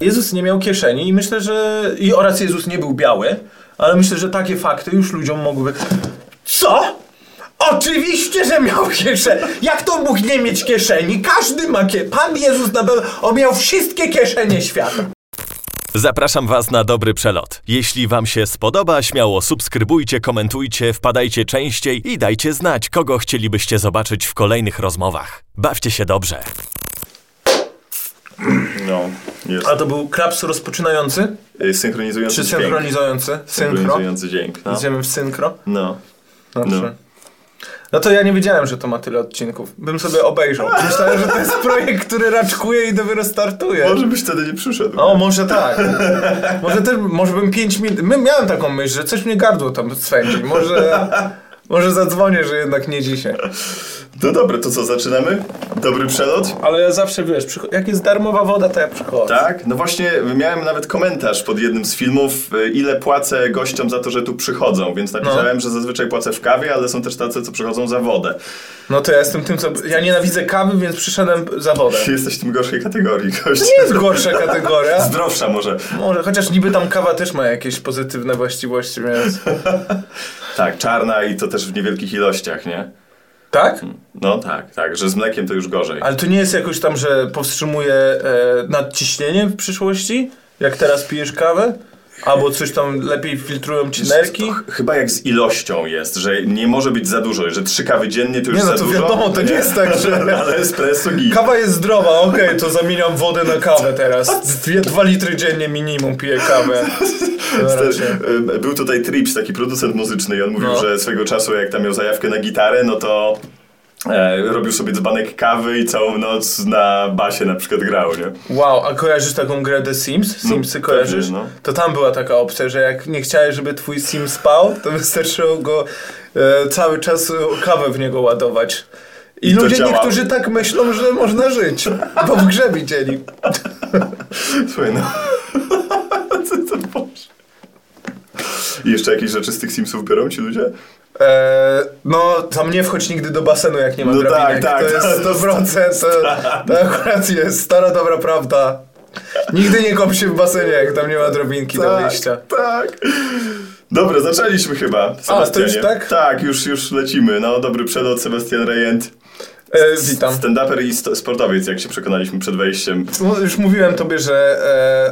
Jezus nie miał kieszeni i myślę, że... I oraz Jezus nie był biały, ale myślę, że takie fakty już ludziom mogłyby... Co? Oczywiście, że miał kieszeń. Jak to mógł nie mieć kieszeni? Każdy ma kieszeń. Pan Jezus na pewno... On miał wszystkie kieszenie świata. Zapraszam Was na dobry przelot. Jeśli Wam się spodoba, śmiało subskrybujcie, komentujcie, wpadajcie częściej i dajcie znać, kogo chcielibyście zobaczyć w kolejnych rozmowach. Bawcie się dobrze. No, jest. A to był klaps rozpoczynający? Y, Synchronizujący Czy dźwięk. synchronizujący? Synchro? Synchronizujący dźwięk. No. Idziemy w synchro? no. Dobrze. No. No. to ja nie wiedziałem, że to ma tyle odcinków. Bym sobie obejrzał. Myślałem, że to jest projekt, który raczkuje i dopiero startuje. Może byś wtedy nie przyszedł. O, może tak. Może też, może bym 5 minut... Miałem taką myśl, że coś mnie gardło tam swędzi. Może, może zadzwonię, że jednak nie dzisiaj. No dobra, to co, zaczynamy? Dobry przelot? Ale ja zawsze, wiesz, jak jest darmowa woda, to ja przychodzę. Tak? No właśnie, miałem nawet komentarz pod jednym z filmów, y, ile płacę gościom za to, że tu przychodzą, więc napisałem, że zazwyczaj płacę w kawie, ale są też tacy, co przychodzą za wodę. No to ja jestem tym, co... Ja nienawidzę kawy, więc przyszedłem za wodę. Jesteś w tym gorszej kategorii, gość. Nie jest gorsza kategoria. Zdrowsza może. Może, chociaż niby tam kawa też ma jakieś pozytywne właściwości, więc... Tak, czarna i to też w niewielkich ilościach, nie? Tak? No tak, tak, że z mlekiem to już gorzej. Ale to nie jest jakoś tam, że powstrzymuje e, nadciśnienie w przyszłości? Jak teraz pijesz kawę? Albo coś tam lepiej filtrują ci nerki? To ch- chyba jak z ilością jest, że nie może być za dużo, że trzy kawy dziennie to już Nie no, za to dużo. wiadomo, to nie jest tak, że... Ale espresso git. Kawa jest zdrowa, okej, to zamieniam wodę na kawę teraz. Dwie, dwa litry dziennie minimum piję kawę. No, Był tutaj Trips, taki producent muzyczny i on mówił, No. że swego czasu jak tam miał zajawkę na gitarę, no to robił sobie dzbanek kawy i całą noc na basie na przykład grał, nie? Wow, a kojarzysz taką grę The Sims? Simsy No, kojarzysz? pewnie, no. To tam była taka opcja, że jak nie chciałeś, żeby twój Sim spał, to wystarczyło go e, cały czas e, kawę w niego ładować. I, I ludzie niektórzy tak myślą, że można żyć, bo w grze widzieli. Słuchaj, no. Co to Boże? I jeszcze jakieś rzeczy z tych Simsów biorą ci ludzie? E, no, tam nie wchodź nigdy do basenu, jak nie ma No drabinek. tak, tak, to jest to- 100%, to, to akurat jest stara dobra prawda. Nigdy nie kąp się w basenie, jak tam nie ma drabinki do wyjścia. tak. Dobra, zaczęliśmy chyba. to już tak? Tak, już, już lecimy. No, dobry przelot, Sebastian Rejent. E, witam. Stand-uper i sto- sportowiec, jak się przekonaliśmy przed wejściem. No, już mówiłem tobie, że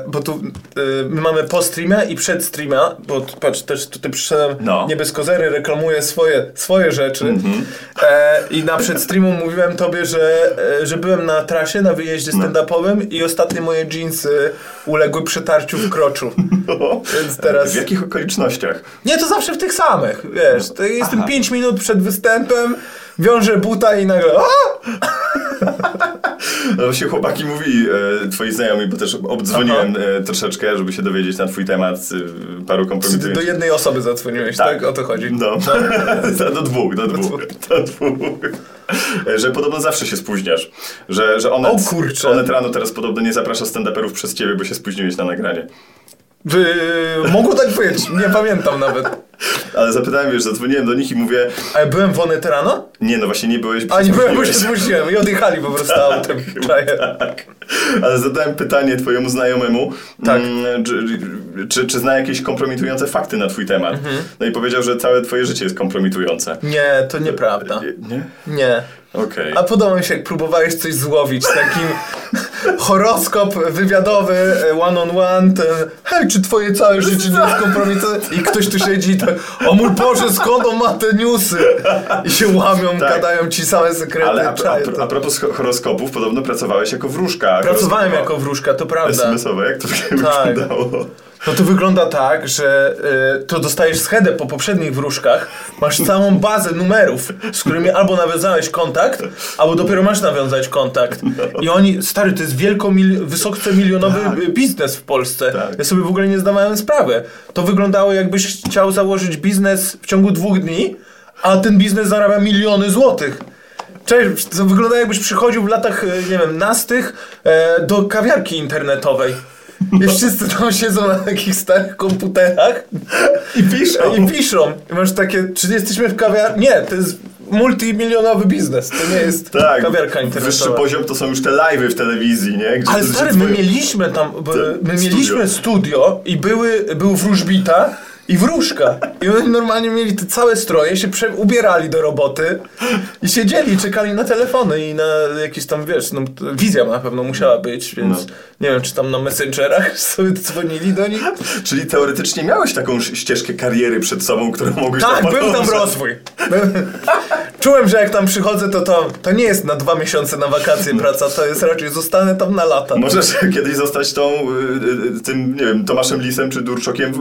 e, bo tu e, my mamy po streamie i przed streama, bo patrz, też tutaj przyszedłem No. nie bez kozery, reklamuję swoje, swoje rzeczy e, i na przed streamem mówiłem tobie, że, e, że byłem na trasie, na wyjeździe stand-upowym i ostatnie moje jeansy uległy przetarciu w kroczu. Więc teraz... W jakich okolicznościach? Nie, to zawsze w tych samych, wiesz, to jestem Aha. 5 minut przed występem, wiążę buta i nagle! No właśnie chłopaki mówi, e, twoi znajomi, bo też obdzwoniłem e, troszeczkę, żeby się dowiedzieć na twój temat e, paru Do kompromitujących. jednej osoby zadzwoniłeś, tak? O to chodzi. No. do dwóch, do dwóch. Do dwóch. E, Że podobno zawsze się spóźniasz. Że, że Onet, O kurczę. Onet rano teraz podobno nie zaprasza stand-uperów przez ciebie, bo się spóźniłeś na nagranie. Wy, mogło tak być, nie pamiętam nawet. Ale zapytałem, wiesz, zadzwoniłem do nich i mówię, Ale byłem w Onet rano? nie no właśnie nie byłeś, A nie byłem, bo się zmusiłem i odjechali po prostu autem. Czaję. Tak. Ale zadałem pytanie twojemu znajomemu, Tak. mm, czy, czy, czy zna jakieś kompromitujące fakty na twój temat. Mhm. No i powiedział, że całe twoje życie jest kompromitujące. Nie, to nieprawda. Nie? Nie? Okej. A podoba mi się, jak próbowałeś coś złowić, takim horoskop wywiadowy, e, one on one, ten hej, czy twoje całe życie nie jest kompromitowane? I ktoś tu siedzi i tak, o mój Boże, skąd on ma te newsy? I się łamią, Tak. gadają ci same sekrety. Ale a, a, a propos ho- horoskopów, podobno pracowałeś jako wróżka. Pracowałem jako wróżka, to prawda. SMS-owe, jak to Tak. wyglądało? No to wygląda tak, że y, to dostajesz schedę po poprzednich wróżkach, masz całą bazę numerów, z którymi albo nawiązałeś kontakt, albo dopiero masz nawiązać kontakt. I oni, stary, to jest wielko mil, wysoce milionowy Tak. y, biznes w Polsce. Tak. Ja sobie w ogóle nie zdawałem sprawy. To wyglądało jakbyś chciał założyć biznes w ciągu dwóch dni, a ten biznes zarabia miliony złotych. Cześć, to wygląda jakbyś przychodził w latach, e, nie wiem, nastych e, do kawiarki internetowej. I wszyscy tam siedzą na takich starych komputerach I piszą. i piszą. I masz takie, czy jesteśmy w kawiarni? Nie, to jest multimilionowy biznes. To nie jest Tak, kawiarka wyższy internetowa. poziom to są już te live'y w telewizji, nie? Gdzie Ale stary, my mieliśmy tam, my studio. mieliśmy studio i były, był wróżbita i wróżka. I oni normalnie mieli te całe stroje, się prze- ubierali do roboty i siedzieli, czekali na telefony i na jakieś tam, wiesz, no, wizja na pewno musiała być, więc No. nie wiem, czy tam na Messengerach sobie dzwonili do nich. Czyli teoretycznie miałeś taką ścieżkę kariery przed sobą, którą mogłeś Tak, był tam rozwój. Czułem, że jak tam przychodzę, to, to to nie jest na dwa miesiące na wakacje praca, to jest raczej zostanę tam na lata. Możesz kiedyś zostać tą, y, y, tym, nie wiem, Tomaszem Lisem czy Durczokiem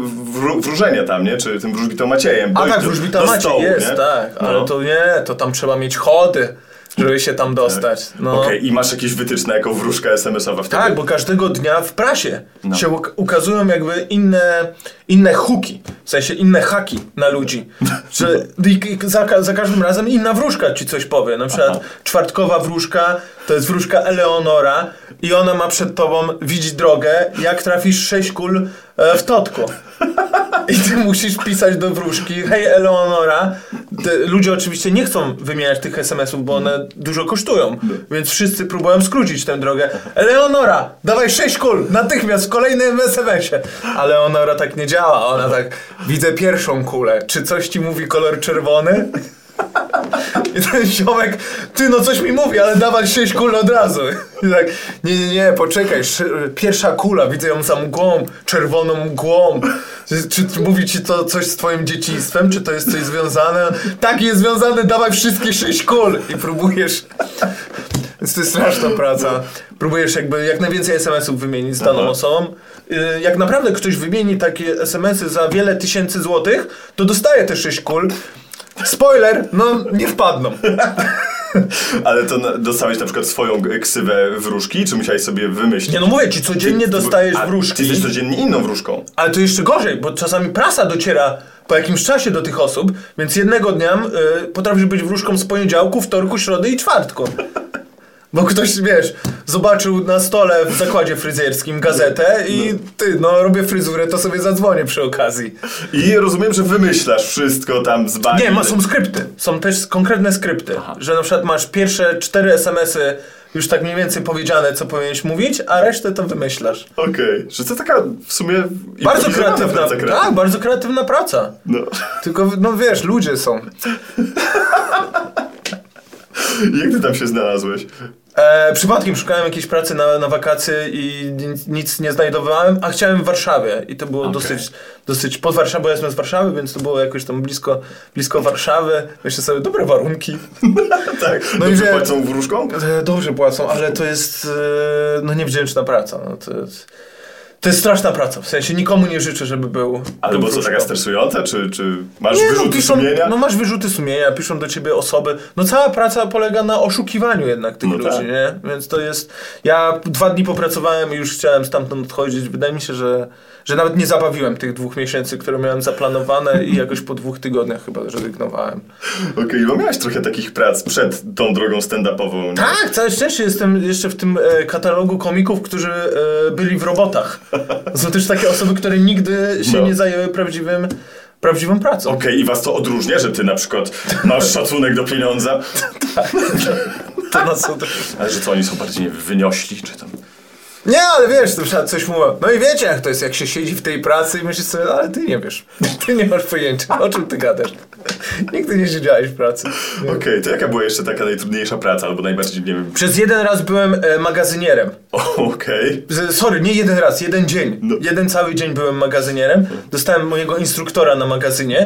wróżenia tam, nie? Czy tym wróżbitą Maciejem. A tak, wróżbita do macie, stołu, jest, nie? tak, ale No. to nie, to tam trzeba mieć chody, żeby się tam dostać. No. Okej, i masz jakieś wytyczne jako wróżka SMS-owa wtedy? Tak, bo każdego dnia w prasie No. się uk- ukazują jakby inne, inne huki, w sensie inne haki na ludzi. Że za, za każdym razem inna wróżka ci coś powie. Na przykład Aha. czwartkowa wróżka to jest wróżka Eleonora i ona ma przed tobą widzi drogę, jak trafisz sześć kul e, w totku. I ty musisz pisać do wróżki, hej Eleonora, ludzie oczywiście nie chcą wymieniać tych SMS-ów, bo one dużo kosztują, więc wszyscy próbują skrócić tę drogę. Eleonora, dawaj sześć kul, natychmiast w kolejnym SMS-ie. Ale Eleonora tak nie działa, ona tak, widzę pierwszą kulę, czy coś ci mówi kolor czerwony? I ten ziomek, ty no coś mi mówi, ale dawaj sześć kul od razu. I tak, nie, nie, nie, poczekaj, sz- pierwsza kula, widzę ją za mgłą, czerwoną mgłą. Czy, czy, mówi ci to coś z twoim dzieciństwem, czy to jest coś związane? Tak, jest związane, dawaj wszystkie sześć kul. I próbujesz... Więc to jest straszna praca. Próbujesz jakby jak najwięcej SMS-ów wymienić z daną Aha. osobą. Y, Jak naprawdę ktoś wymieni takie SMS-y za wiele tysięcy złotych, to dostaje te sześć kul. Spoiler, no nie wpadną. Ale to na, dostałeś na przykład swoją ksywę wróżki, czy musiałeś sobie wymyślić? Nie no mówię ci, codziennie dostajesz A, Ty wróżki. jesteś codziennie inną wróżką. Ale to jeszcze gorzej, bo czasami prasa dociera po jakimś czasie do tych osób, więc jednego dnia y, potrafisz być wróżką z poniedziałku, wtorku, środy i czwartku. Bo ktoś, wiesz, zobaczył na stole w zakładzie fryzjerskim gazetę i ty, no robię fryzurę, to sobie zadzwonię przy okazji. I rozumiem, że wymyślasz wszystko tam z bani. Nie, ma, są skrypty. Są też konkretne skrypty. Aha. Że na przykład masz pierwsze cztery SMS-y już tak mniej więcej powiedziane, co powinieneś mówić, a resztę to wymyślasz. Okej, że to taka w sumie... Bardzo kreatywna, praca kreatywna. tak, bardzo kreatywna praca. No. Tylko, no wiesz, ludzie są. Jak ty tam się znalazłeś? E, przypadkiem szukałem jakiejś pracy na, na wakacje i nic, nie znajdowałem, a chciałem w Warszawie i to było Okej. dosyć, dosyć pod Warszawą, bo ja jestem z Warszawy, więc to było jakoś tam blisko, blisko Warszawy. Myślę sobie, dobre warunki. tak, No i dobrze że- płacą wróżką? E, dobrze płacą, ale to jest e, no niewdzięczna praca. No, to, jest, to jest straszna praca, w sensie nikomu nie życzę, żeby był Ale był bo co, taka stresująca, czy, czy masz Nie, no, wyrzuty piszą, sumienia? no masz wyrzuty sumienia, piszą do ciebie osoby. No cała praca polega na oszukiwaniu jednak tych No ludzi, tak. nie? Więc to jest... Ja dwa dni popracowałem i już chciałem stamtąd odchodzić. Wydaje mi się, że, że nawet nie zabawiłem tych dwóch miesięcy, które miałem zaplanowane i jakoś po dwóch tygodniach chyba zrezygnowałem. Okej, bo miałeś trochę takich prac przed tą drogą stand-upową. nie? Tak, całe szczęście jestem jeszcze w tym e, katalogu komików, którzy e, byli w robotach. Są też takie osoby, które nigdy się No. nie zajęły prawdziwym, prawdziwą pracą. Okej, i was to odróżnia, że ty na przykład masz szacunek do pieniądza? To nas. Ale że co, oni są bardziej wyniośli, czy tam... Nie, ale wiesz, to trzeba coś mówić. No i wiecie jak to jest, jak się siedzi w tej pracy i myślisz sobie, ale ty nie wiesz. Ty nie masz pojęcia, o czym ty gadasz. Nigdy nie siedziałeś w pracy. Okej, to jaka była jeszcze taka najtrudniejsza praca, albo najbardziej, nie wiem... Przez jeden raz byłem e, magazynierem. Okej. Z- Sorry, nie jeden raz, jeden dzień. No. Jeden cały dzień byłem magazynierem. Dostałem mojego instruktora na magazynie.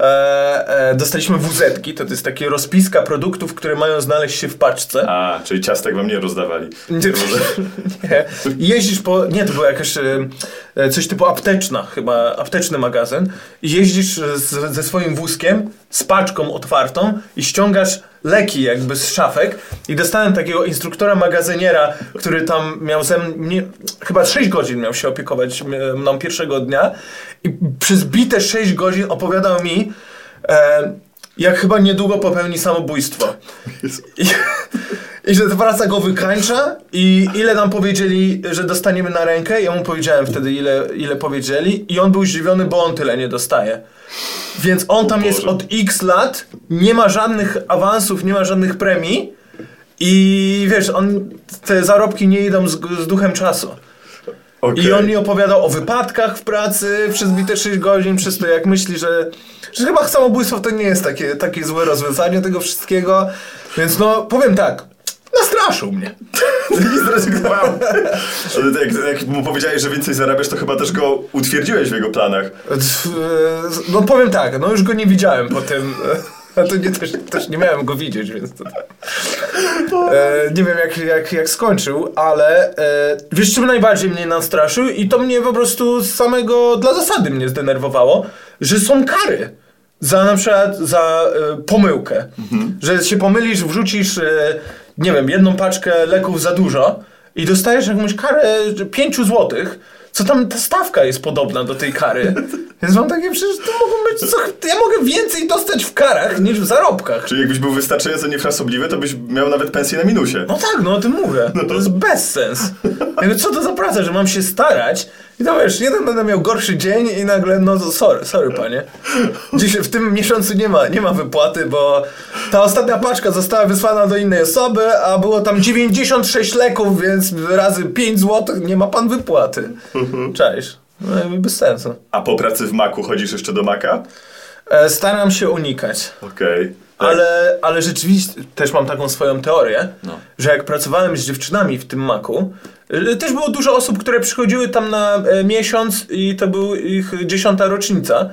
E, e, dostaliśmy WZ-ki, to, to jest takie rozpiska produktów, które mają znaleźć się w paczce. A, czyli ciastek wam nie rozdawali. Nie, nie. I jeździsz po. Nie, to była jakaś. coś typu apteczna, chyba apteczny magazyn. I jeździsz e, z, ze swoim wózkiem z paczką otwartą i ściągasz leki jakby z szafek. I dostałem takiego instruktora magazyniera, który tam miał ze mnie. Chyba 6 godzin miał się opiekować mną pierwszego dnia. I przez bite 6 godzin opowiadał mi. E, jak chyba niedługo popełni samobójstwo. I, I że praca go wykańcza i ile nam powiedzieli, że dostaniemy na rękę. Ja mu powiedziałem wtedy, ile, ile powiedzieli i on był zdziwiony, bo on tyle nie dostaje. Więc on tam jest od x lat, nie ma żadnych awansów, nie ma żadnych premii i wiesz, on, te zarobki nie idą z, z duchem czasu. Okej. I on mi opowiadał o wypadkach w pracy przez bite 6 godzin, przez to jak myśli, że, że chyba samobójstwo to nie jest takie, takie złe rozwiązanie tego wszystkiego. Więc no, powiem tak, nastraszył mnie. I zrezygnował. Ale jak, jak mu powiedziałeś, że więcej zarabiasz, to chyba też go utwierdziłeś w jego planach. No powiem tak, no już go nie widziałem po tym. To nie, też, też nie miałem go widzieć, więc to... E, nie wiem jak, jak, jak skończył, ale e, wiesz czym najbardziej mnie nastraszył i to mnie po prostu z samego, dla zasady mnie zdenerwowało, że są kary. Za na przykład za e, pomyłkę. Że się pomylisz, wrzucisz, e, nie wiem, jedną paczkę leków za dużo i dostajesz jakąś karę 5 złotych, co tam ta stawka jest podobna do tej kary. Więc mam takie, przecież to mogą być, co, ja mogę więcej dostać w karach niż w zarobkach. Czyli jakbyś był wystarczająco niefrasobliwy, to byś miał nawet pensję na minusie. No tak, no o tym mówię. To jest bezsens. Jakby co to za praca, że mam się starać i to wiesz, jeden będę miał gorszy dzień i nagle, no sorry, sorry panie. Dziś w tym miesiącu nie ma, nie ma wypłaty, bo ta ostatnia paczka została wysłana do innej osoby, a było tam 96 leków, więc razy 5 zł nie ma pan wypłaty. Cześć. No bez sensu. A po pracy w maku chodzisz jeszcze do maka? E, staram się unikać. Okej. Ale, ale rzeczywiście też mam taką swoją teorię, No. że jak pracowałem z dziewczynami w tym maku, y, też było dużo osób, które przychodziły tam na e, miesiąc i to był ich dziesiąta rocznica.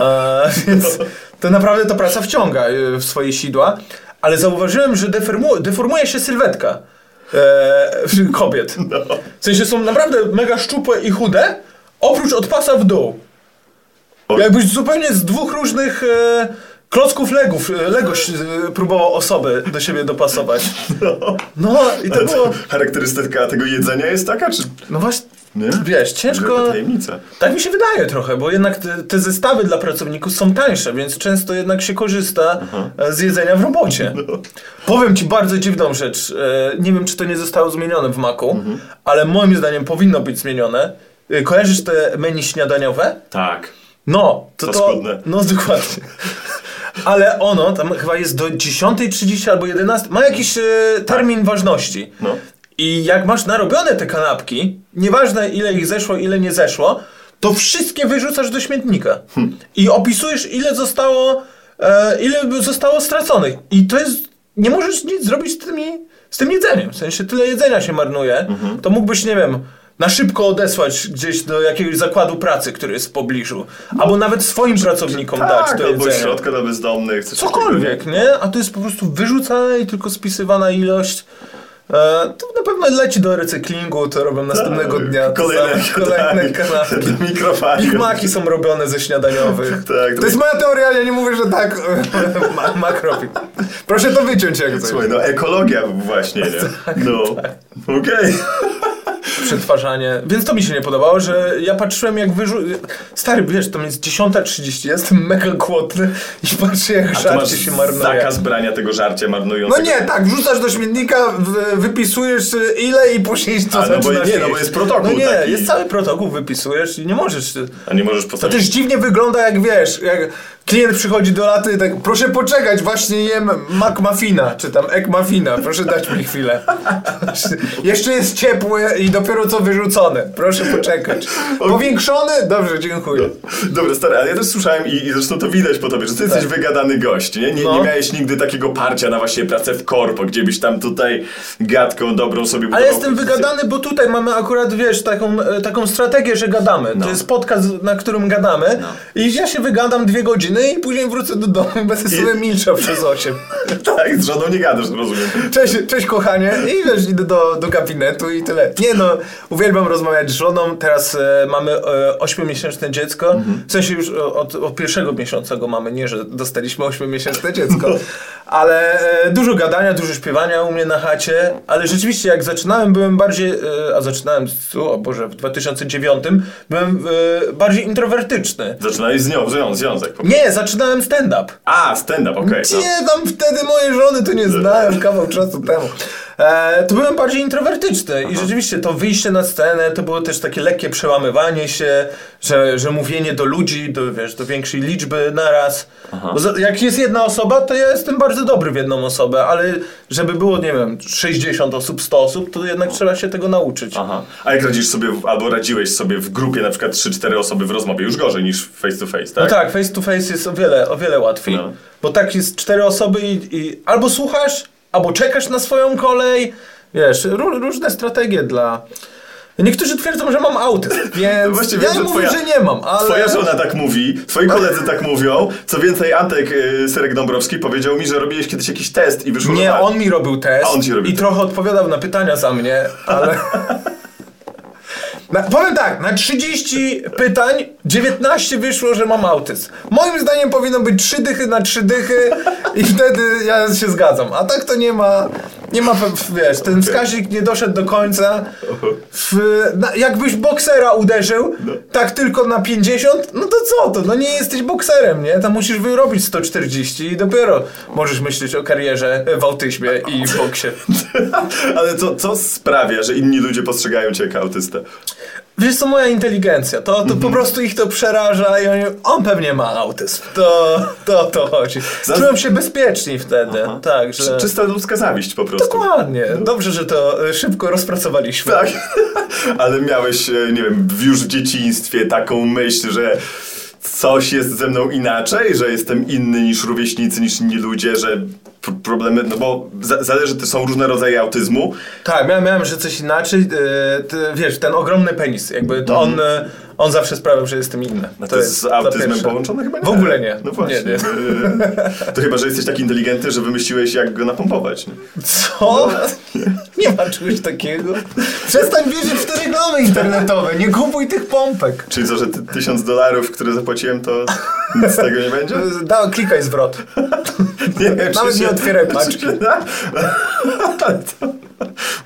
E, więc to naprawdę ta praca wciąga y, w swoje sidła. Ale zauważyłem, że deformu, deformuje się sylwetka e, kobiet. W sensie są naprawdę mega szczupłe i chude, oprócz od pasa w dół. Jakbyś zupełnie z dwóch różnych e, klocków legów, e, Lego e, próbował osoby do siebie dopasować. No i to było... to charakterystyka tego jedzenia jest taka, czy... No właśnie, Nie? wiesz, ciężko... Tajemnica. Tak mi się wydaje trochę, bo jednak te, te zestawy dla pracowników są tańsze, więc często jednak się korzysta e, z jedzenia w robocie. Powiem ci bardzo dziwną rzecz. E, Nie wiem, czy to nie zostało zmienione w Macu, ale moim zdaniem powinno być zmienione. E, Kojarzysz te menu śniadaniowe? Tak. No, to to... Paskudne. No, dokładnie. Ale ono tam chyba jest do 10.30 albo 11. Ma jakiś e, termin ważności. No. I jak masz narobione te kanapki, nieważne ile ich zeszło, ile nie zeszło, to wszystkie wyrzucasz do śmietnika. I opisujesz ile zostało, e, ile zostało straconych. I to jest, nie możesz nic zrobić z, tymi, z tym jedzeniem. W sensie tyle jedzenia się marnuje, to mógłbyś, nie wiem, na szybko odesłać gdzieś do jakiegoś zakładu pracy, który jest w pobliżu. Albo nawet swoim pracownikom dać Tak, to albo jedzenie. środka dla bezdomnych. coś takiego, Cokolwiek, nie? A to jest po prostu wyrzucane i tylko spisywana ilość. E, to na pewno leci do recyklingu, to robią następnego Tak, dnia. to Kolejne, samo, kolejne tak, kanapki. mikrofali. Big Maki są robione ze śniadaniowych. Tak, to jest moja teoria, ja nie mówię, że tak ma, Mak robi. Proszę to wyciąć jak coś. Słuchaj, no ekologia właśnie, nie? Tak, No. Okej. Przetwarzanie. Więc to mi się nie podobało, że ja patrzyłem jak wyrzu... Stary, wiesz, to jest 10.30, jestem mega głodny i patrzę jak żarcie się marnuje. zakaz brania tego żarcia No marnującego. nie, tak, wrzucasz do śmietnika, wypisujesz y, ile i później co A, no bo nie, no bo jest protokół No nie, taki. jest cały protokół, wypisujesz i nie możesz... y, A nie możesz To postawić... też dziwnie wygląda jak wiesz, jak klient przychodzi do laty i tak proszę poczekać, właśnie jem McMuffina, czy tam Egg Muffina, proszę dać mi chwilę. Jeszcze jest ciepły i dopiero co wyrzucone, proszę poczekać. Powiększony? Dobrze, dziękuję. Dobra, stary, ale ja też słyszałem i, i zresztą to widać po tobie, że ty jesteś Tak. wygadany gość, nie? Nie, No. nie miałeś nigdy takiego parcia na właśnie pracę w korpo, gdzie byś tam tutaj gadką dobrą sobie Ale budował jestem pozycję. wygadany, bo tutaj mamy akurat, wiesz, taką, e, taką strategię, że gadamy. No. To jest podcast, na którym gadamy i ja się wygadam dwie godziny i później wrócę do domu i będę sobie milczał przez osiem. Tak, z żoną nie gadasz, rozumiem. Cześć, cześć kochanie i wiesz, idę do, do gabinetu i tyle. Nie no, uwielbiam rozmawiać z żoną, teraz e, mamy e, ośmiomiesięczne dziecko, Mhm. w sensie już od, od pierwszego miesiąca go mamy, nie, że dostaliśmy ośmiomiesięczne dziecko, ale e, dużo gadania, dużo śpiewania u mnie na chacie, ale rzeczywiście jak zaczynałem, byłem bardziej, e, a zaczynałem, tu, o Boże, w 2009, byłem e, bardziej introwertyczny. Zaczynałeś z nią, związek. po- Nie, zaczynałem stand-up. A, stand-up, okej. no. Nie, tam wtedy mojej żony to nie znałem kawał czasu temu. E, to byłem bardziej introwertyczny i rzeczywiście to wyjście na scenę to było też takie lekkie przełamywanie się, że, że mówienie do ludzi, do, wiesz, do większej liczby naraz. Bo za, jak jest jedna osoba, to ja jestem bardzo dobry w jedną osobę, ale żeby było, nie wiem, 60 osób, 100 osób, to jednak trzeba się tego nauczyć. Aha. A jak radzisz sobie, w, albo radziłeś sobie w grupie na przykład 3-4 osoby w rozmowie, już gorzej niż face to face, tak? No tak, face to face jest o wiele, o wiele łatwiej. No. Bo tak jest cztery osoby i, i albo słuchasz, albo czekasz na swoją kolej. Wiesz, ró- różne strategie dla... Niektórzy twierdzą, że mam autyzm, więc No ja że mówię, twoja- że nie mam, ale... Twoja żona tak mówi, twoi koledzy tak mówią. Co więcej, Antek y, Serek Dąbrowski powiedział mi, że robiłeś kiedyś jakiś test i wyszło, Nie, tak. on mi robił test on robił i test. trochę odpowiadał na pytania za mnie, ale... Na, powiem tak, na 30 pytań 19 wyszło, że mam autyzm. Moim zdaniem powinno być 3 dychy na 3 dychy i wtedy ja się zgadzam. A tak to nie ma, nie ma, wiesz, ten wskaźnik nie doszedł do końca. W, na, jakbyś boksera uderzył, tak tylko na 50, no to co to? No nie jesteś bokserem, nie? Tam musisz wyrobić 140 i dopiero możesz myśleć o karierze w autyzmie i w boksie. Ale co, co sprawia, że inni ludzie postrzegają cię jako autystę? Wiesz co, moja inteligencja, to, to po prostu ich to przeraża i oni, on pewnie ma autyzm. To to, o to chodzi. Czują się bezpieczniej wtedy, tak, że... Czy, czysta ludzka zawiść po prostu. Dokładnie. Dobrze, że to e, szybko rozpracowaliśmy. Tak. Ale miałeś, e, nie wiem, już w dzieciństwie taką myśl, że coś jest ze mną inaczej, że jestem inny niż rówieśnicy, niż inni ludzie, że problemy, no bo za, zależy, to są różne rodzaje autyzmu. Tak, miałem, miałem że coś inaczej. e, ty, wiesz, ten ogromny penis, jakby to on, e, on zawsze sprawiał, że jestem inny. A to, jest z autyzmem połączone chyba nie? W ogóle nie. No właśnie. Nie, nie. E, To chyba, że jesteś tak inteligentny, że wymyśliłeś jak go napompować. Nie? Co? Nie ma czegoś takiego. Przestań wierzyć w te reklamy internetowe, nie kupuj tych pompek. Czyli co, że ty, tysiąc dolarów, które zapłaciłem, to nic z tego nie będzie? Da, klikaj zwrot. Nie Nawet nie otwieraj paczki. się da? Ale to...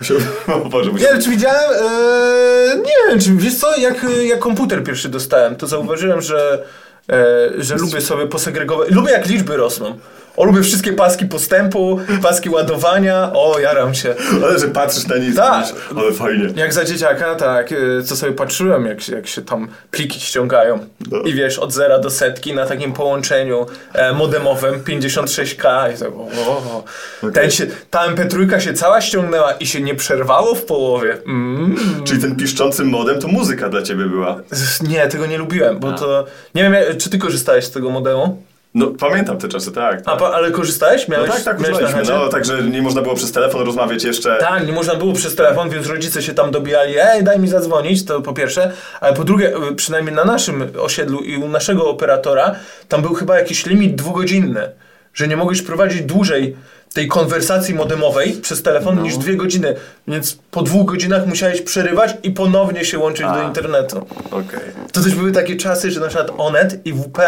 Musiał... O Boże, Nie musiał... wiem, czy widziałem, e, nie wiem, czy wiesz co, jak, jak komputer pierwszy dostałem, to zauważyłem, że, e, że lubię sobie posegregować, lubię jak liczby rosną. O, lubię wszystkie paski postępu, paski ładowania, o, jaram się. Ale że patrzysz na nie i Tak. ale fajnie. Jak za dzieciaka, tak, e, co sobie patrzyłem, jak, się- jak się tam pliki ściągają. No. I wiesz, od zera do setki na takim połączeniu e, modemowym 56K i tak, o, o, o. Ten się, ta MP3 się cała ściągnęła i się nie przerwało w połowie. Mm. Czyli ten piszczący modem to muzyka dla ciebie była. Nie, tego nie lubiłem, bo to... Nie wiem, czy ty korzystałeś z tego modemu? No pamiętam te czasy, tak. Tak. pa, ale korzystałeś? No Miałeś, tak, tak, używaliśmy. chacie? No, także nie można było przez telefon rozmawiać jeszcze. Tak, nie można było przez telefon, więc rodzice się tam dobijali, ej, daj mi zadzwonić, to po pierwsze, ale po drugie, y, przynajmniej na naszym osiedlu i u naszego operatora, tam był chyba jakiś limit dwugodzinny, że nie mogłeś prowadzić dłużej tej konwersacji modemowej przez telefon No. niż dwie godziny, więc po dwóch godzinach musiałeś przerywać i ponownie się łączyć do A. internetu. Okej. To też były takie czasy, że na przykład Onet i WP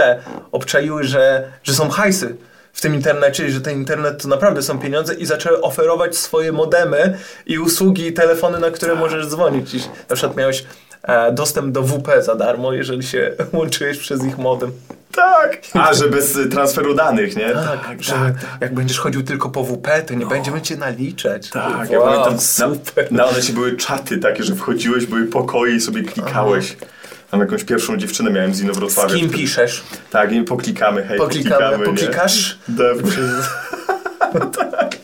obczaiły, że, że są hajsy w tym internecie i że ten internet to naprawdę są pieniądze i zaczęły oferować swoje modemy i usługi i telefony, na które możesz dzwonić. I na przykład miałeś dostęp do WP za darmo, jeżeli się łączyłeś przez ich modem. Tak. A, że bez y, transferu danych, nie? Tak, że jak będziesz chodził tylko po WP, to nie będziemy cię naliczać. Tak, ja wow, pamiętam, super. na, na one się były czaty takie, że wchodziłeś, były pokoje i sobie klikałeś. Tam jakąś pierwszą dziewczynę miałem z Inowrocławia. Z kim wtedy. piszesz? Tak, i poklikamy, hej, Poklikamy, poklikamy. nie? poklikasz? Da,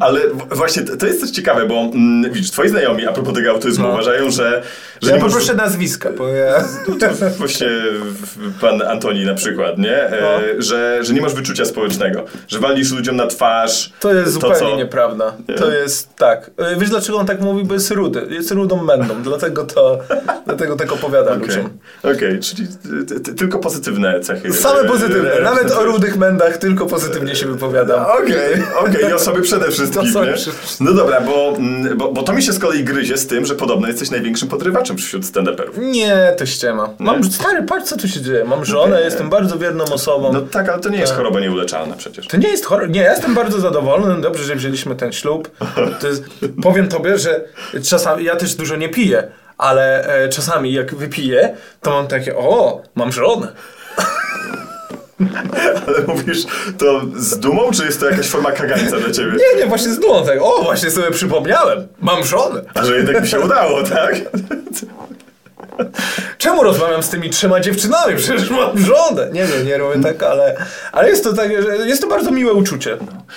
Ale właśnie to to jest coś ciekawe, bo mm, widzisz, twoi znajomi a propos tego autyzmu No. uważają, że, że Ja nie możesz- poproszę nazwiska, bo ja... Właśnie w- pan Antoni na przykład, nie? E, No. że, że nie masz wyczucia społecznego, że walisz ludziom na twarz. To jest zupełnie co- nieprawda. Nie? To jest tak. Y, Wiesz dlaczego on tak mówi? Bo jest rudy. Jest rudą mędą. Dlatego to, dlatego tak opowiada Okej, ludziom. Okej, czyli ty, ty, tylko pozytywne cechy. Same E, pozytywne. e, Nawet o e, rudych mędach tylko pozytywnie się wypowiadam. Okej, okej, i osoby przede wszystkim, Osoby nie? No dobra, bo, mm, bo, bo to mi się z kolei gryzie z tym, że podobno jesteś największym podrywaczem wśród stand-uperów. Nie, to ściema. Mam, stary, patrz co tu się dzieje. Mam żonę, Nie. jestem bardzo wierną osobą. No tak, ale to nie jest choroba nieuleczalna przecież. To nie jest horror. Nie, ja jestem bardzo zadowolony. Dobrze, że wzięliśmy ten ślub. To jest, powiem tobie, że czasami ja też dużo nie piję, ale e, czasami jak wypiję, to mam takie, o, mam żonę. Ale mówisz to z dumą, czy jest to jakaś forma kagańca dla ciebie? Nie, nie, właśnie z dumą tak. O, właśnie sobie przypomniałem. Mam żonę. A że jednak mi się udało, tak? Czemu rozmawiam z tymi trzema dziewczynami? Przecież mam żonę. Nie wiem, nie robię tak, ale, ale jest to tak, że jest to bardzo miłe uczucie.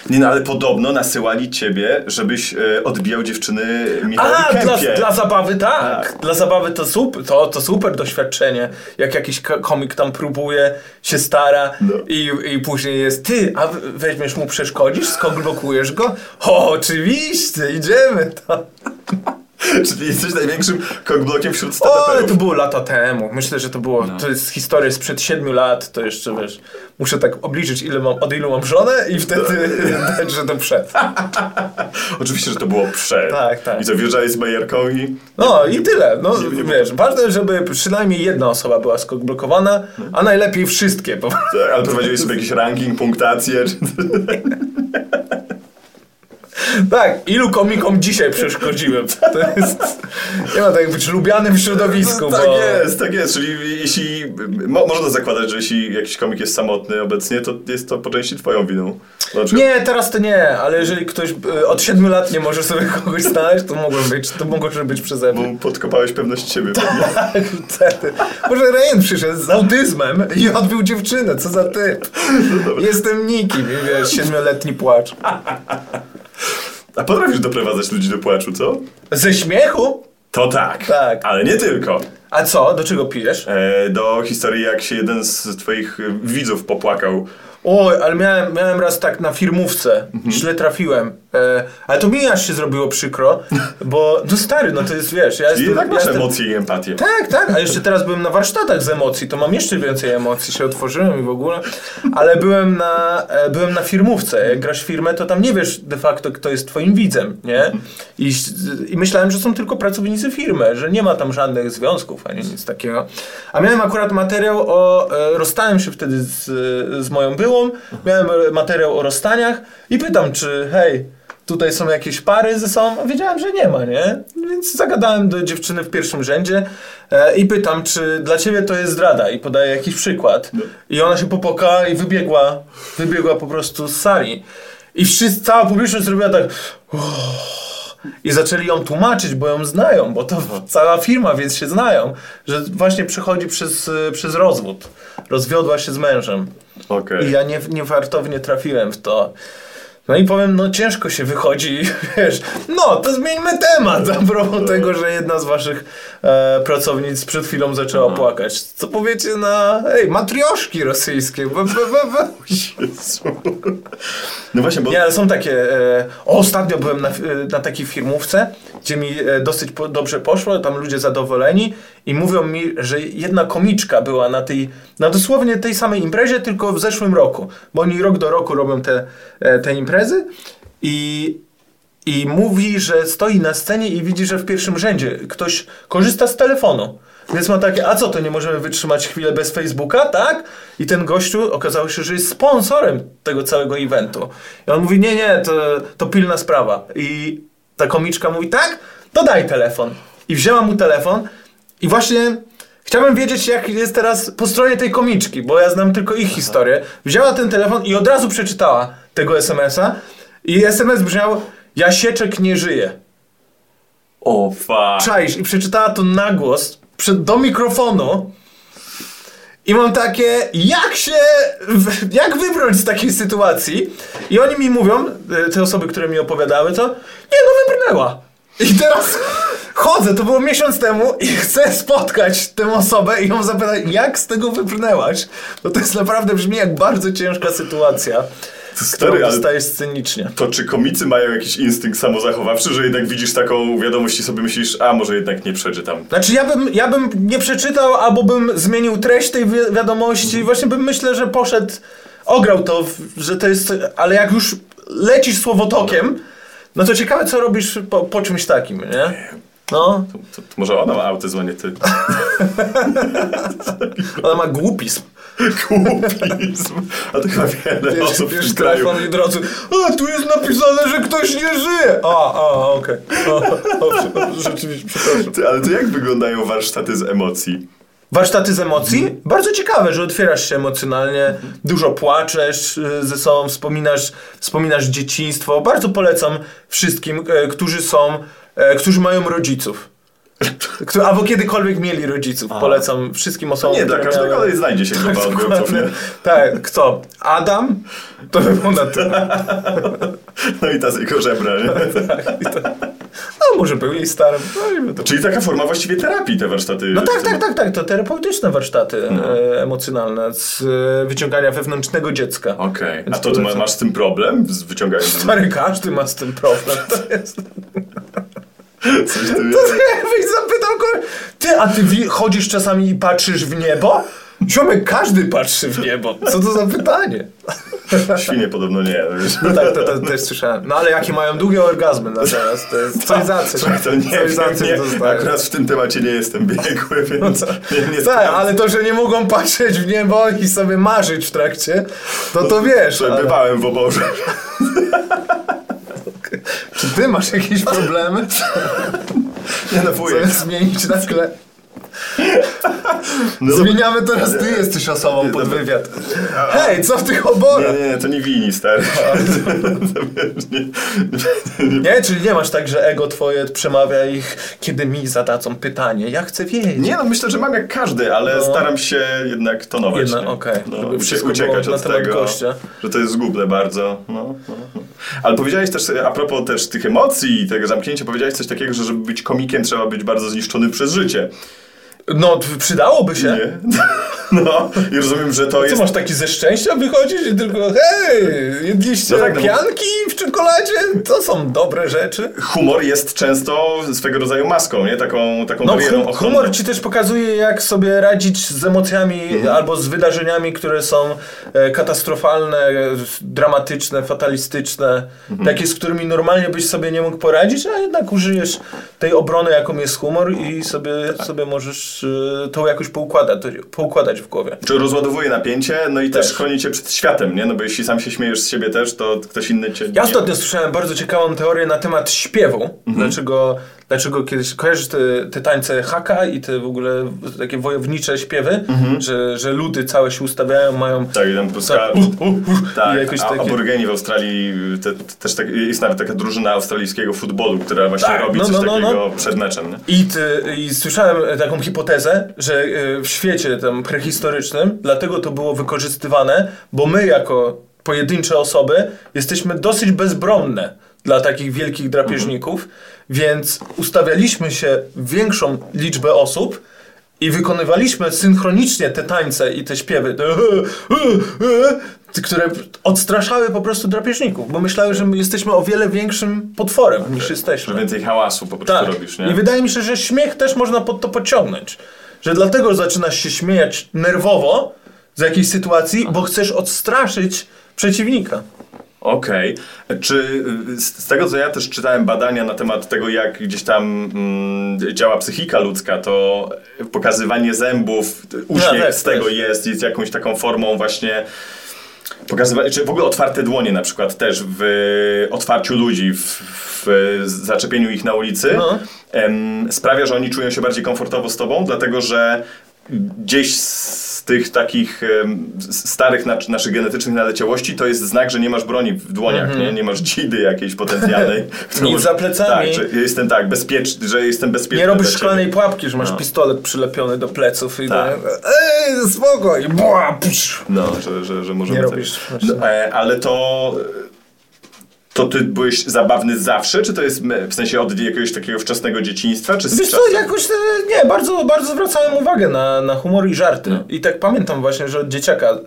Nie no, ale podobno nasyłali ciebie, żebyś e, odbijał dziewczyny Michałowi A, dla, Kępie. dla zabawy tak. Tak. Dla zabawy to super, to, to super doświadczenie. Jak jakiś ko- komik tam próbuje, się stara No. i, i później jest ty, a weźmiesz mu, przeszkodzisz, skok blokujesz go? O, oczywiście, idziemy. To. Czyli jesteś największym kokblokiem wśród O, ale to było lata temu. Myślę, że to było, No. to jest historia sprzed siedmiu lat, to jeszcze wiesz, muszę tak obliczyć ile mam, od ilu mam żonę i wtedy dać, że to przed. Oczywiście, że to było przed. Tak, tak. I co, wjeżdżałeś z bajerką i... No i tyle. No Nie- nie wiesz, ważne, żeby przynajmniej jedna osoba była skok blokowana, a najlepiej wszystkie. Bo... Ale prowadziłeś sobie jakiś ranking, punktację? Czy... Tak, ilu komikom dzisiaj przeszkodziłem? To jest. Nie ma tak być lubianym w środowisku. tak bo... jest, tak jest. Czyli jeśli... Mo, można zakładać, że jeśli jakiś komik jest samotny obecnie, to jest to po części twoją winą. Znaczy, Nie, teraz to nie, ale jeżeli ktoś y, od siedmiu lat nie może sobie kogoś znaleźć, to mogłem być, to mogło być przeze mnie. Bo podkopałeś pewność siebie. Tak, wtedy. Może Ryan przyszedł z autyzmem i odbił dziewczynę, co za typ. Jestem nikim wiesz, siedmioletni płacz. A potrafisz doprowadzać ludzi do płaczu, co? Ze śmiechu? To tak. Tak. Ale nie tylko. A co? Do czego pijesz? E, do historii, jak się jeden z twoich widzów popłakał. Oj, ale miałem, miałem raz tak na firmówce, Mhm. źle trafiłem. E, ale to mi aż się zrobiło przykro, bo no stary, no to jest, wiesz, ja I jestem... jednak ja masz jestem emocje i empatię. tak, tak, a jeszcze teraz byłem na warsztatach z emocji, to mam jeszcze więcej emocji, się otworzyłem i w ogóle, ale byłem na, e, byłem na firmówce, jak grasz firmę, to tam nie wiesz de facto, kto jest twoim widzem, nie? I, I myślałem, że są tylko pracownicy firmy, że nie ma tam żadnych związków, ani nic takiego. A miałem akurat materiał o, e, rozstałem się wtedy z, z moją byłą, miałem materiał o rozstaniach i pytam, czy hej, tutaj są jakieś pary ze sobą, a wiedziałem, że nie ma, nie? Więc zagadałem do dziewczyny w pierwszym rzędzie e, i pytam, czy dla ciebie to jest zdrada i podaję jakiś przykład. I ona się popokała i wybiegła, wybiegła po prostu z sali. I wszyscy, cała publiczność zrobiła tak "Uff". i zaczęli ją tłumaczyć, bo ją znają, bo to cała firma, więc się znają, że właśnie przechodzi przez, przez rozwód. Rozwiodła się z mężem. Okej. I ja nie, niewartownie trafiłem w to. No i powiem, no ciężko się wychodzi, wiesz, no to zmieńmy temat a propos tego, że jedna z waszych e, pracownic przed chwilą zaczęła płakać. Co powiecie na, ej, matrioszki rosyjskie, b, b, b. Jezu. No właśnie, bo... Nie, ale są takie, e, ostatnio byłem na, e, na takiej firmówce, gdzie mi e, dosyć po, dobrze poszło, tam ludzie zadowoleni i mówią mi, że jedna komiczka była na tej, na dosłownie tej samej imprezie, tylko w zeszłym roku, bo oni rok do roku robią te, e, te imprezy i, i mówi, że stoi na scenie i widzi, że w pierwszym rzędzie ktoś korzysta z telefonu. Więc ma takie, a co, to nie możemy wytrzymać chwilę bez Facebooka, tak? I ten gościu okazało się, że jest sponsorem tego całego eventu. I on mówi, nie, nie, to, to pilna sprawa. I ta komiczka mówi, tak? To daj telefon. I wzięła mu telefon i właśnie chciałbym wiedzieć, jak jest teraz po stronie tej komiczki, bo ja znam tylko ich historię. Wzięła ten telefon i od razu przeczytała tego SMS-a i SMS brzmiał, Jasieczek nie żyje. O, fuck. Czaisz i przeczytała to na głos przed, do mikrofonu i mam takie, jak się, jak wybrnąć z takiej sytuacji i oni mi mówią, e, te osoby, które mi opowiadały to, nie no wybrnęła. I teraz chodzę, to było miesiąc temu i chcę spotkać tę osobę i ją zapytać, jak z tego wybrnęłaś? Bo to jest naprawdę brzmi jak bardzo ciężka sytuacja, którą Stary, dostajesz scenicznie. to czy komicy mają jakiś instynkt samozachowawczy, że jednak widzisz taką wiadomość i sobie myślisz, a może jednak nie przeczytam. Znaczy ja bym, ja bym nie przeczytał, albo bym zmienił treść tej wi- wiadomości. Właśnie bym myślę, że poszedł, ograł to, że to jest, ale jak już lecisz słowotokiem, no to ciekawe co robisz po, po czymś takim, nie? No, To, to, to może ona ma autyzm, a nie ty. ona ma głupizm. Głupizm. A to chyba wiele Wiesz, osób w wiesz tym kraju. telefon i drodzy, a tu jest napisane, że ktoś nie żyje. A, a, okej. O, o, prze- Rzeczywiście, przepraszam. Ty, ale to jak wyglądają warsztaty z emocji? Warsztaty z emocji? Bardzo ciekawe, że otwierasz się emocjonalnie, dużo płaczesz y, ze sobą, wspominasz, wspominasz dzieciństwo. Bardzo polecam wszystkim, e, którzy są, e, którzy mają rodziców. Albo kiedykolwiek mieli rodziców. Polecam wszystkim osobom, Nie dla każdego, miały... ale znajdzie się grupa odbiorców? Tak, kto? Adam? To by było na tyle. No i ta z jego żebra, nie? Tak, i to- No, może był jej starym. No, to... Czyli taka forma właściwie terapii te warsztaty. no tak, tak, tak, tak. To terapeutyczne warsztaty e, emocjonalne z e, wyciągania wewnętrznego dziecka. Okej, Więc a to polecam. masz z tym problem? Z wyciąganiem Stary, każdy ma z tym problem. To jest... coś ty... Jakbyś zapytał go, ty, a ty chodzisz czasami i patrzysz w niebo? Ziomek, każdy patrzy w niebo. Co to za pytanie? Świnie podobno nie, wiesz. No tak, to, to też słyszałem. No ale jakie mają długie orgazmy natomiast, to jest coś za coś. Słuchaj, to nie coś za coś nie, akurat w tym temacie nie jestem biegły, więc nie, nie Tak, ale to, że nie mogą patrzeć w niebo i sobie marzyć w trakcie, to to wiesz. Że Ale... Bywałem w oborze. Ty masz jakieś problemy? Nie no, wujek. Zamiast zmienić nagle. No, Zmieniamy teraz, ty jesteś osobą pod wywiad. Hej, co w tych oborach? Nie, nie, to nie wini, stary. Nie, czyli nie masz tak, że ego twoje przemawia ich, kiedy mi zadadzą pytanie. Ja chcę wiedzieć. Nie, no myślę, że mam jak każdy, ale No. staram się jednak tonować. Jednak, nie? okej. No, Żeby uciekać od tego, gościa. że to jest zgubne bardzo. No, no, no. Ale powiedziałeś też, a propos też tych emocji i tego zamknięcia, powiedziałeś coś takiego, że żeby być komikiem trzeba być bardzo zniszczony przez życie. No, przydałoby się. Nie? No, i rozumiem, że to Co jest... masz taki ze szczęścia wychodzisz i tylko hej, jedliście No tak, no pianki w czekoladzie? To są dobre rzeczy. Humor jest często swego rodzaju maską, nie? Taką, taką No, hum, humor ci też pokazuje, jak sobie radzić z emocjami Mhm. albo z wydarzeniami, które są e, katastrofalne, e, dramatyczne, fatalistyczne, Mhm. takie, z którymi normalnie byś sobie nie mógł poradzić, a jednak użyjesz tej obrony, jaką jest humor i sobie, Tak. sobie możesz e, to jakoś poukładać, poukładać w głowie. Czy rozładowuje napięcie, no i też, Też. chroni cię przed światem, nie? No bo jeśli sam się śmiejesz z siebie też, to ktoś inny cię... Ja nie- ostatnio słyszałem bardzo ciekawą teorię na temat śpiewu. Mhm. Dlaczego, dlaczego kiedyś kojarzysz te, te tańce haka i te w ogóle takie wojownicze śpiewy, że, że ludy całe się ustawiają, mają Mhm. Tak, i tam Polska... tak, uh, uh, uh, Tak, i jakoś a takie... aborygeni w Australii, te, te, też tak, jest nawet taka drużyna australijskiego futbolu, która właśnie Tak, robi no, coś no, no, takiego przed meczem, nie? I, ty, I słyszałem taką hipotezę, że y, w świecie tam prehistorycznym dlatego to było wykorzystywane, bo my jako pojedyncze osoby jesteśmy dosyć bezbronne dla takich wielkich drapieżników, więc ustawialiśmy się większą liczbę osób i wykonywaliśmy synchronicznie te tańce i te śpiewy, te które odstraszały po prostu drapieżników, bo myślały, że my jesteśmy o wiele większym potworem niż jesteśmy. Że więcej hałasu po prostu Tak. robisz, nie? I wydaje mi się, że śmiech też można pod to podciągnąć. Że dlatego zaczynasz się śmiać nerwowo z jakiejś sytuacji, bo chcesz odstraszyć przeciwnika. Okej. Czy y, z tego, co ja też czytałem badania na temat tego, jak gdzieś tam mm, działa psychika ludzka, to pokazywanie zębów, uśmiech tak, z tego też. jest, jest jakąś taką formą właśnie pokazywania, czy w ogóle otwarte dłonie na przykład też w otwarciu ludzi, w, w zaczepieniu ich na ulicy, No. em, sprawia, że oni czują się bardziej komfortowo z tobą, dlatego że gdzieś tych takich starych naszych genetycznych naleciałości to jest znak, że nie masz broni w dłoniach, nie? nie masz dzidy jakiejś potencjalnej. którą Nic za plecami. Tak, że jestem tak, bezpieczny, że jestem bezpieczny. Nie robisz szklanej pułapki, że masz No. pistolet przylepiony do pleców i Tak. ej, spoko, i bła. No, że, że, że możemy... Nie robisz. No, e, ale to... To ty byłeś zabawny zawsze, czy to jest w sensie od jakiegoś takiego wczesnego dzieciństwa, czy z Wiesz co, jakoś e, nie, bardzo, bardzo zwracałem uwagę na, na humor i żarty. I tak pamiętam właśnie, że od dzieciaka e,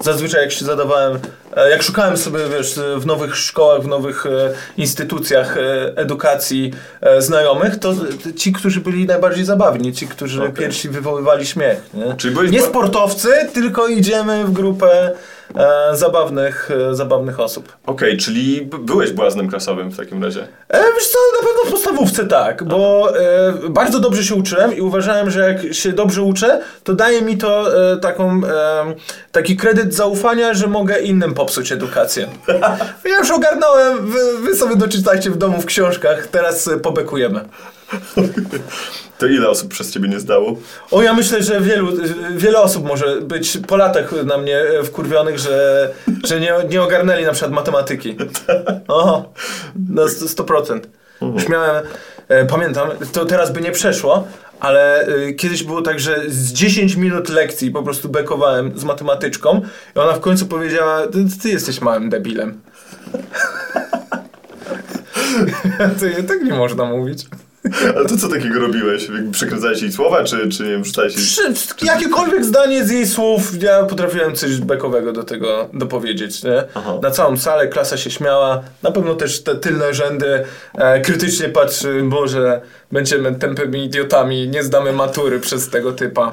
zazwyczaj jak się zadawałem, e, jak szukałem sobie, wiesz, w nowych szkołach, w nowych e, instytucjach e, edukacji e, znajomych, to ci, którzy byli najbardziej zabawni, ci, którzy Okej. pierwsi wywoływali śmiech. Nie, Czyli byłeś nie sportowcy, tylko idziemy w grupę e, zabawnych, e, zabawnych osób. Okej, czyli b- byłeś błaznem klasowym w takim razie. E, wiesz co, na pewno w podstawówce tak, bo e, bardzo dobrze się uczyłem i uważałem, że jak się dobrze uczę, to daje mi to e, taką, e, taki kredyt zaufania, że mogę innym popsuć edukację. Ja już ogarnąłem, wy, wy sobie doczytajcie w domu w książkach, teraz pobekujemy. To ile osób przez ciebie nie zdało? O, ja myślę, że wielu, wiele osób może być po latach na mnie wkurwionych, że, że nie, nie ogarnęli na przykład matematyki. Oho, na 100%. Już miałem, e, pamiętam, to teraz by nie przeszło, ale e, kiedyś było tak, że z 10 minut lekcji po prostu bekowałem z matematyczką i ona w końcu powiedziała, ty, ty jesteś małym debilem. to, tak nie można mówić. Ale to co takiego robiłeś? Przekręcałeś jej słowa, czy, czy nie wiem, rzucałeś jej... Przy, jakiekolwiek zdanie z jej słów, ja potrafiłem coś bekowego do tego dopowiedzieć, nie? Aha. Na całą salę klasa się śmiała, na pewno też te tylne rzędy e, krytycznie patrzy, Boże, będziemy tępymi idiotami, nie zdamy matury przez tego typa.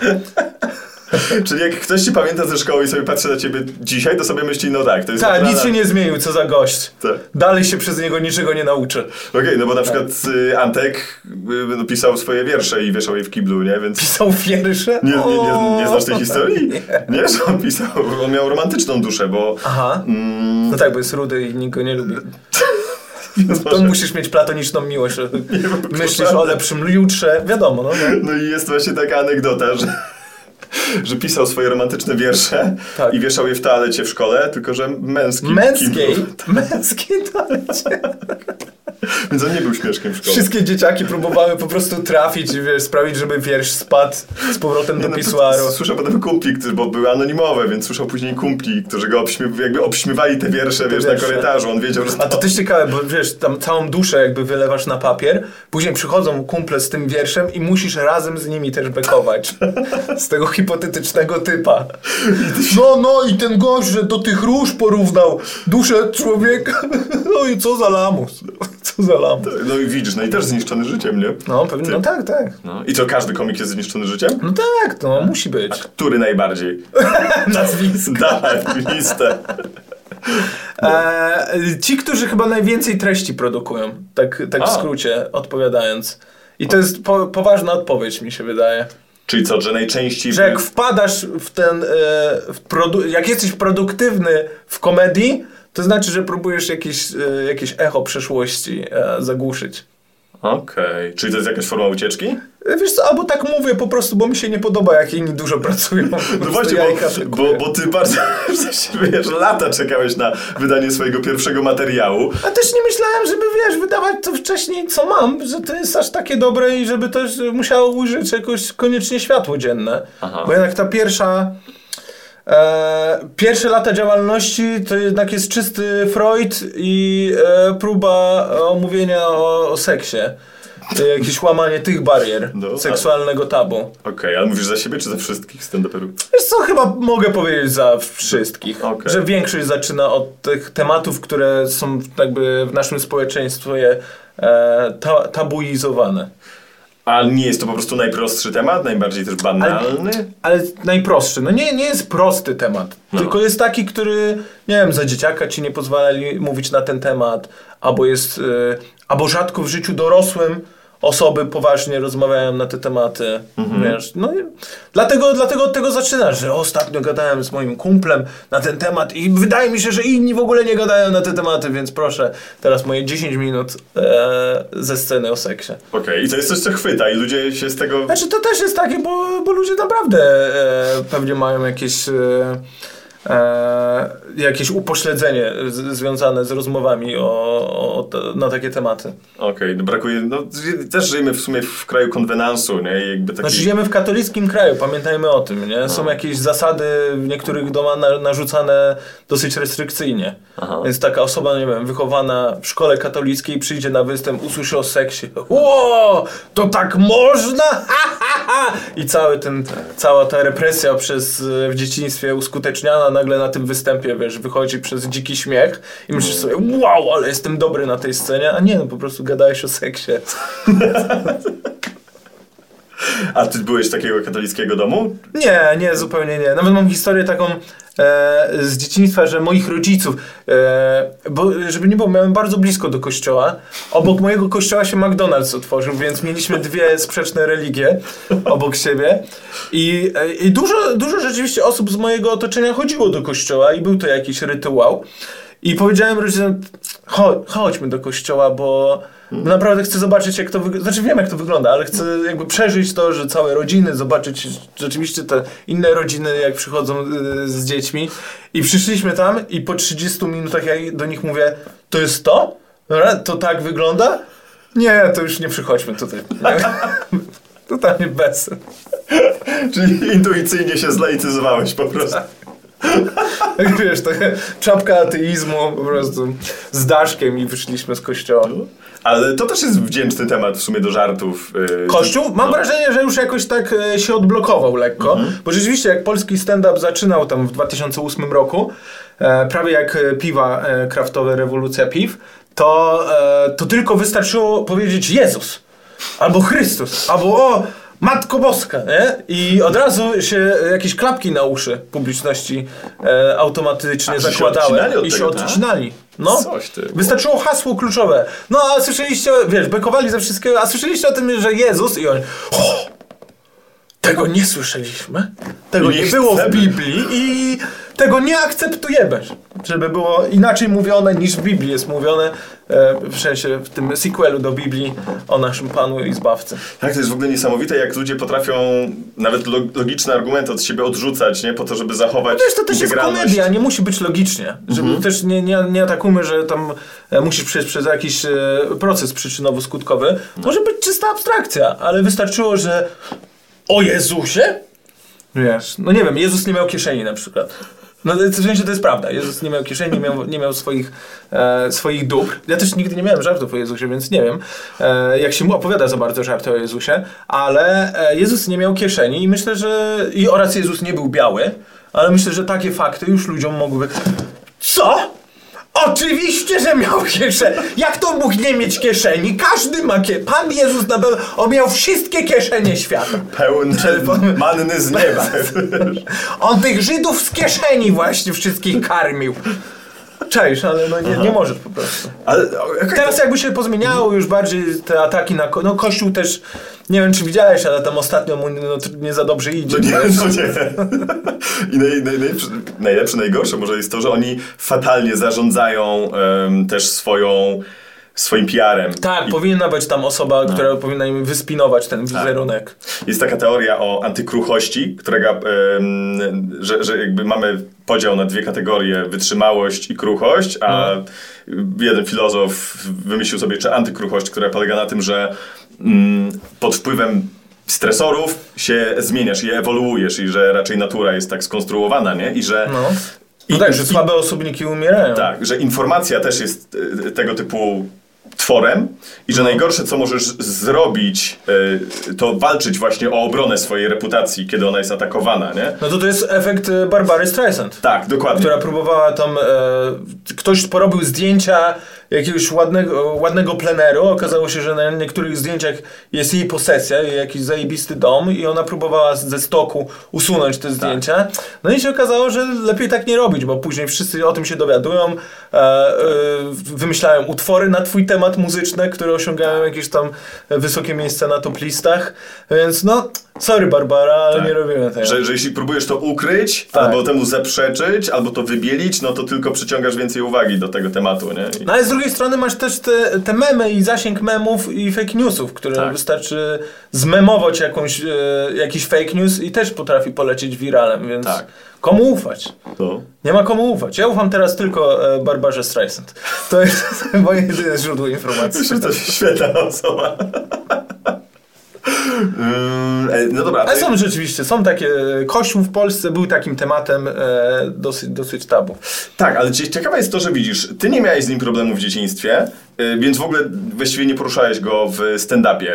Czyli jak ktoś ci pamięta ze szkoły i sobie patrzy na ciebie dzisiaj, to sobie myśli, no tak, to jest... Tak, nic się nie zmienił, co za gość. Tak. Dalej się przez niego niczego nie nauczy. Okej, no bo na przykład y, Antek y, no, pisał swoje wiersze i wieszał je w kiblu, nie? Więc... Pisał wiersze? Nie, nie, nie, nie znasz tej historii? Nie. Nie, że on pisał, on miał romantyczną duszę, bo... Aha. Mm, No tak, bo jest rudy i nikt go nie lubi. więc To może- musisz mieć platoniczną miłość. wiem, Myślisz o lepszym jutrze. Wiadomo, no. no. No i jest właśnie taka anegdota, że, że pisał swoje romantyczne wiersze Tak. i wieszał je w toalecie w szkole, tylko że męskim. Męskiej, męskiej toalecie. Więc on nie był śmieszkiem w szkole. Wszystkie dzieciaki próbowały po prostu trafić wiesz, sprawić, żeby wiersz spadł z powrotem Nie, do no, pisuaru. Słyszał potem kumpli, bo były anonimowe, więc słyszał później kumpli, którzy go obśmiew, jakby obśmiewali te wiersze, wiesz, wiersze. na korytarzu. On wiedział, że A to też ciekawe, bo wiesz, tam całą duszę jakby wylewasz na papier, później przychodzą kumple z tym wierszem i musisz razem z nimi też bekować. Z tego hipotetycznego typa. No, no i ten gość, że do tych róż porównał duszę człowieka. No i co za lamus. Co za lamus. No i widzisz, no i też zniszczony życiem, nie? No, pewnie, no tak, tak. No. I co, każdy komik jest zniszczony życiem? No tak, no musi być. Który najbardziej? Nazwisko. Dawaj, listę. E, ci, którzy chyba najwięcej treści produkują, tak, tak w A. skrócie odpowiadając. I to jest po, poważna odpowiedź, mi się wydaje. Czyli co, że najczęściej... Że jak wpadasz w ten. E, w produ- jak jesteś produktywny w komedii, to znaczy, że próbujesz jakieś, e, jakieś echo przeszłości e, zagłuszyć. Okej. Czyli to jest jakaś forma ucieczki? E, Wiesz co, albo tak mówię po prostu, bo mi się nie podoba, jak inni dużo pracują. No właśnie, bo, bo, bo ty bardzo, wiesz, lata czekałeś na wydanie swojego pierwszego materiału. A też nie myślałem, żeby wiesz, wydawać to wcześniej, co mam, że to jest aż takie dobre i żeby też musiało ujrzeć jakoś koniecznie światło dzienne. Aha. Bo jednak ta pierwsza. E, pierwsze lata działalności to jednak jest czysty Freud i e, próba omówienia o, o seksie. E, Jakieś łamanie tych barier No, a- seksualnego tabu. Okej, ale mówisz za siebie czy za wszystkich stand-uperów? Wiesz co, chyba mogę powiedzieć za wszystkich, Okej. że większość zaczyna od tych tematów, które są jakby w naszym społeczeństwie ta, tabuizowane. A nie jest to po prostu najprostszy temat, najbardziej też banalny? Ale najprostszy, no nie, nie jest prosty temat, No. tylko jest taki, który, nie wiem, za dzieciaka ci nie pozwalali mówić na ten temat, albo jest, e, albo rzadko w życiu dorosłym osoby poważnie rozmawiają na te tematy, Mhm. wiesz, no i dlatego, dlatego od tego zaczynasz, że ostatnio gadałem z moim kumplem na ten temat i wydaje mi się, że inni w ogóle nie gadają na te tematy, więc proszę, teraz moje 10 minut e, ze sceny o seksie. Okej, i to jest coś, co chwyta i ludzie się z tego... Znaczy to też jest takie, bo, bo ludzie naprawdę e, pewnie mają jakieś, e, jakieś upośledzenie z, związane z rozmowami o, o, te- na takie tematy. Okej, no brakuje... No, też żyjemy w sumie w kraju konwenansu, nie? I Jakby taki... Znaczy żyjemy w katolickim kraju, pamiętajmy o tym, nie? Są jakieś zasady w niektórych domach na, narzucane dosyć restrykcyjnie. Aha. Więc taka osoba, nie wiem, wychowana w szkole katolickiej przyjdzie na występ, usłyszy o seksie. Ło, to tak można? Ha, ha, ha! I cały ten, cała ta represja przez, e, w dzieciństwie uskuteczniana nagle na tym występie, wiesz, wychodzi przez dziki śmiech i myślisz sobie, wow, ale jestem dobry na tej scenie, a nie, no po prostu gadałeś o seksie. A ty byłeś takiego katolickiego domu? Nie, nie, zupełnie nie. Nawet mam historię taką e, z dzieciństwa, że moich rodziców, e, bo żeby nie było, miałem bardzo blisko do kościoła. Obok mojego kościoła się McDonald's otworzył, więc mieliśmy dwie sprzeczne religie obok siebie. I, e, i dużo, dużo rzeczywiście osób z mojego otoczenia chodziło do kościoła i był to jakiś rytuał. I powiedziałem rodzicom, chodź, chodźmy do kościoła, bo Naprawdę chcę zobaczyć, jak to wygląda. Znaczy wiem, jak to wygląda, ale chcę jakby przeżyć to, że całe rodziny, zobaczyć rzeczywiście te inne rodziny, jak przychodzą y, z dziećmi. I przyszliśmy tam i po 30 minutach ja do nich mówię, to jest to? Dobra, to tak wygląda? Nie, to już nie przychodźmy tutaj. Totalnie bez. Czyli intuicyjnie się zlaicyzowałeś po prostu. Jak wiesz, taka czapka ateizmu po prostu z daszkiem i wyszliśmy z kościoła. Ale to też jest wdzięczny temat w sumie do żartów. yy, Kościół? Mam no. wrażenie, że już jakoś tak e, się odblokował lekko, bo rzeczywiście jak polski stand-up zaczynał tam w 2008 roku, e, prawie jak e, piwa kraftowe, rewolucja piw, to, to tylko wystarczyło powiedzieć Jezus, albo Chrystus, albo o, Matko Boska, nie? I od razu się jakieś klapki na uszy publiczności e, automatycznie A, się zakładały od i się tego, tak? odcinali. No, Coś ty. wystarczyło hasło kluczowe. No, a słyszeliście, wiesz, bekowali ze wszystkiego, a słyszeliście o tym, że Jezus i oni, o, tego nie słyszeliśmy, tego I nie nie było w. Biblii i tego nie akceptujemy, żeby było inaczej mówione niż w Biblii jest mówione, e, w sensie w tym sequelu do Biblii o naszym Panu i Zbawcy. Tak, to jest w ogóle niesamowite, jak ludzie potrafią nawet lo- logiczne argumenty od siebie odrzucać, nie? Po to, żeby zachować Wiesz, to też jest komedia, nie musi być logicznie. Żeby też nie, nie, nie atakujmy, że tam e, musisz przejść przez jakiś e, proces przyczynowo-skutkowy. Może być czysta abstrakcja, ale wystarczyło, że o Jezusie? Wiesz, no nie wiem, Jezus nie miał kieszeni na przykład. No w sensie to jest prawda. Jezus nie miał kieszeni, nie miał, nie miał swoich, e, swoich dóbr. Ja też nigdy nie miałem żartów o Jezusie, więc nie wiem, e, jak się mu opowiada za bardzo żarty o Jezusie, ale e, Jezus nie miał kieszeni i myślę, że i oraz Jezus nie był biały, ale myślę, że takie fakty już ludziom mogłyby... Co? Oczywiście, że miał kieszeń. Jak to mógł nie mieć kieszeni? Każdy ma kieszeni. Pan Jezus na pewno, on miał wszystkie kieszenie świata. Pełen Czerwony- manny z nieba. On tych Żydów z kieszeni właśnie wszystkich karmił. Cześć, ale no nie, nie możesz po prostu. Ale okej, Teraz jakby się pozmieniało już bardziej te ataki na... ko- No Kościół też, nie wiem czy widziałeś, ale tam ostatnio mu no, nie za dobrze idzie. No nie, no nie. I naj, naj, najlepsze, najlepsze, najgorsze może jest to, że oni fatalnie zarządzają em, też swoją, swoim PR-em. Tak, I powinna być tam osoba, która powinna im wyspinować ten wizerunek. jest taka teoria o antykruchości, którego, że, że jakby mamy podział na dwie kategorie, wytrzymałość i kruchość, a jeden filozof wymyślił sobie jeszcze antykruchość, która polega na tym, że mm, pod wpływem stresorów się zmieniasz i ewoluujesz i że raczej natura jest tak skonstruowana, nie? I że No. I- No tak, że i- słabe osobniki umierają. tak, że informacja też jest e, tego typu tworem i że najgorsze, co możesz zrobić, e, to walczyć właśnie o obronę swojej reputacji, kiedy ona jest atakowana, nie? No to to jest efekt e, Barbary Streisand. Tak, dokładnie. która próbowała tam, e, ktoś porobił zdjęcia jakiegoś ładnego, ładnego pleneru, okazało się, że na niektórych zdjęciach jest jej posesja, jej jakiś zajebisty dom i ona próbowała ze stoku usunąć te zdjęcia. No i się okazało, że lepiej tak nie robić, bo później wszyscy o tym się dowiadują, e, e, wymyślają utwory na twój temat muzyczne, które osiągają jakieś tam wysokie miejsca na top listach, więc no, sorry Barbara, ale Tak. nie robimy tego. Że, że jeśli próbujesz to ukryć, Tak. albo temu zaprzeczyć, albo to wybielić, no to tylko przyciągasz więcej uwagi do tego tematu, nie? I, No ale z drugiej strony masz też te, te memy i zasięg memów i fake newsów, które Tak. wystarczy zmemować jakąś, e, jakiś fake news i też potrafi polecieć wiralem, więc Tak. komu ufać? to. Nie ma komu ufać. Ja ufam teraz tylko e, Barbarze Streisand. To jest moje jedyne źródło informacji. Że to świetna osoba. E, no dobra, Ale są rzeczywiście, są takie, Kościół w Polsce był takim tematem e, dosyć, dosyć tabu. Tak, ale cie- ciekawe jest to, że widzisz, ty nie miałeś z nim problemu w dzieciństwie, y, więc w ogóle właściwie nie poruszałeś go w stand-upie,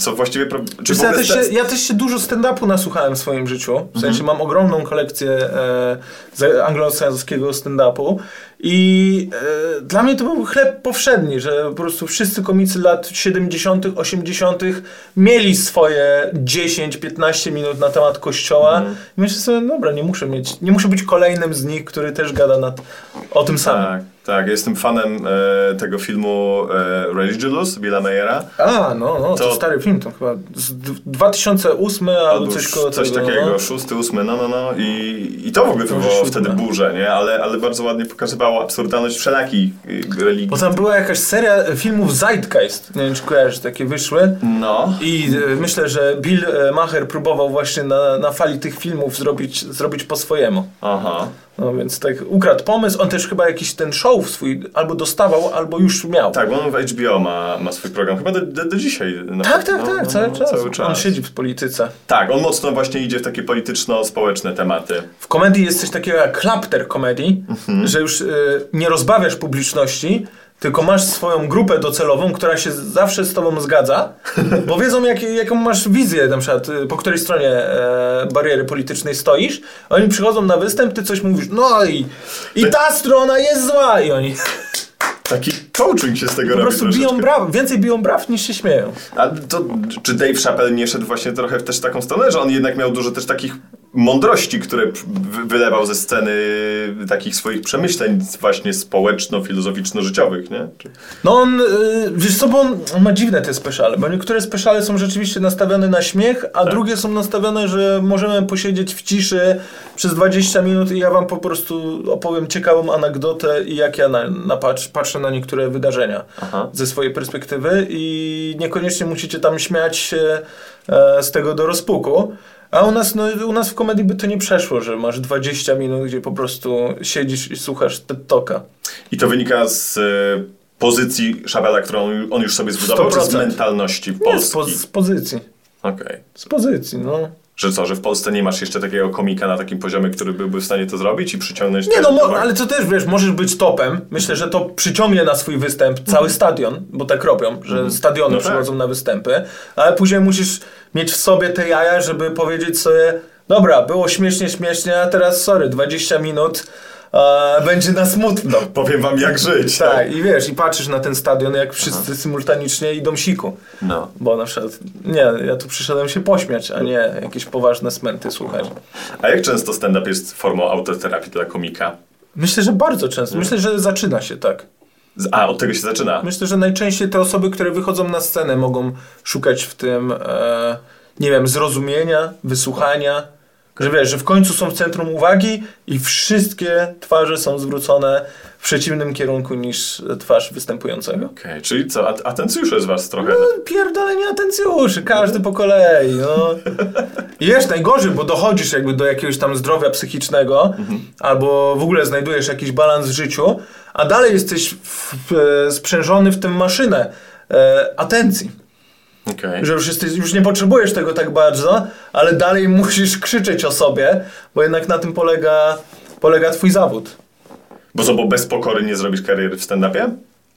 co właściwie... pro- Czy Wiesz ja, też się, ja też się dużo stand-upu nasłuchałem w swoim życiu. W sensie Mhm. mam ogromną kolekcję e, anglosaskiego stand-upu i e, dla mnie to był chleb powszedni, że po prostu wszyscy komicy lat 70., 80. mieli swoje 10-15 minut na temat kościoła. Mhm. I myślę sobie, dobra, nie muszę mieć, nie muszę być kolejnym z nich, który też gada nad, o tym samym. Tak. Tak, jestem fanem e, tego filmu e, Religious Billa Mayera. A, no, no, to, To- stary film, to chyba z d- 2008 albo coś koło coś tego. takiego, no. szósty, ósmy, no, no, no. I, i to w ogóle wywołało wtedy burzę, nie? Ale, ale bardzo ładnie pokazywało absurdalność wszelakich y, religii. Bo tam była jakaś seria filmów Zeitgeist, nie wiem czy kojarzysz, takie wyszły. No. I e, myślę, że Bill e, Maher próbował właśnie na, na fali tych filmów zrobić, zrobić po swojemu. Aha. No więc tak ukradł pomysł. On też chyba jakiś ten show swój albo dostawał, albo już miał. Tak, bo on w HBO ma, ma swój program, chyba do, do, do dzisiaj. No, tak, tak, tak no, cały, no, czas. cały czas. On siedzi w polityce. Tak, on mocno właśnie idzie w takie polityczno-społeczne tematy. W komedii jest coś takiego jak klapter komedii, Mhm. że już y, nie rozbawiasz publiczności, tylko masz swoją grupę docelową, która się zawsze z tobą zgadza, bo wiedzą jak, jaką masz wizję, na przykład y, po której stronie e, bariery politycznej stoisz. Oni przychodzą na występ, ty coś mówisz, no i, i ta strona jest zła i oni Taki coaching się z tego po robi prostu biją braw, więcej biją braw niż się śmieją. A to, czy Dave Chappelle nie szedł właśnie trochę w też taką stronę, że on jednak miał dużo też takich mądrości, które wy- wylewał ze sceny takich swoich przemyśleń właśnie społeczno-filozoficzno-życiowych, nie? Czy... No on, y, wiesz co, bo on, on ma dziwne te speciale, bo niektóre speciale są rzeczywiście nastawione na śmiech, a drugie są nastawione, że możemy posiedzieć w ciszy przez 20 minut i ja wam po prostu opowiem ciekawą anegdotę i jak ja na, na patrz, patrzę na niektóre wydarzenia Aha. ze swojej perspektywy i niekoniecznie musicie tam śmiać się e, z tego do rozpuku. A u nas, no, u nas w komedii by to nie przeszło, że masz 20 minut, gdzie po prostu siedzisz i słuchasz TED Talka. I to wynika z e, pozycji Chappella, którą on już sobie zbudował, czy z 100%. mentalności Nie, z, po, z pozycji. Okej. Z pozycji, no. Że co, że w Polsce nie masz jeszcze takiego komika na takim poziomie, który byłby w stanie to zrobić i przyciągnąć... Nie no, mo- ale to też, wiesz, możesz być topem. Myślę, że to przyciągnie na swój występ cały stadion, bo tak robią, że stadiony No tak. przychodzą na występy, ale później musisz mieć w sobie te jaja, żeby powiedzieć sobie, dobra, było śmiesznie, śmiesznie, a teraz sorry, 20 minut e, będzie na smutno. Powiem wam jak żyć. Tak, i wiesz, i patrzysz na ten stadion, jak wszyscy symultanicznie idą siku. No. Bo na przykład, nie, ja tu przyszedłem się pośmiać, a nie jakieś poważne smęty słuchać. A jak często stand-up jest formą autoterapii dla komika? Myślę, że bardzo często. Myślę, że zaczyna się tak. A, od tego się zaczyna. Myślę, że najczęściej te osoby, które wychodzą na scenę, mogą szukać w tym, e, nie wiem, zrozumienia, wysłuchania. Że wiesz, że w końcu są w centrum uwagi i wszystkie twarze są zwrócone w przeciwnym kierunku niż twarz występującego. Okej, czyli co, at- atencjusze z was trochę. No, pierdolenie atencjuszy, każdy po kolei, no. I wiesz, najgorzej, bo dochodzisz jakby do jakiegoś tam zdrowia psychicznego, albo w ogóle znajdujesz jakiś balans w życiu, a dalej jesteś w, w, sprzężony w tym maszynę e, atencji. Okej. Że już, jesteś, już nie potrzebujesz tego tak bardzo, ale dalej musisz krzyczeć o sobie, bo jednak na tym polega, polega twój zawód. Bo co, bo bez pokory nie zrobisz kariery w stand-upie?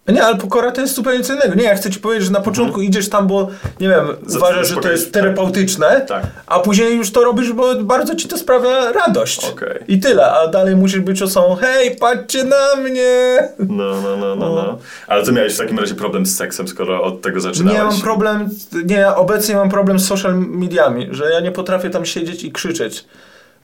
No nie, ale pokora to jest zupełnie co innego. Nie, ja chcę ci powiedzieć, że na mhm. początku mhm. idziesz tam, bo nie wiem, Zaczynasz uważasz, że to jest tak. terapeutyczne, tak. a później już to robisz, bo bardzo ci to sprawia radość. Okay. I tyle, a dalej musisz być osobą, hej, patrzcie na mnie! No, no, no, no, no. no. Ale ty miałeś w takim razie problem z seksem, skoro od tego zaczynałeś. Nie, mam problem, nie, obecnie mam problem z social mediami, że ja nie potrafię tam siedzieć i krzyczeć.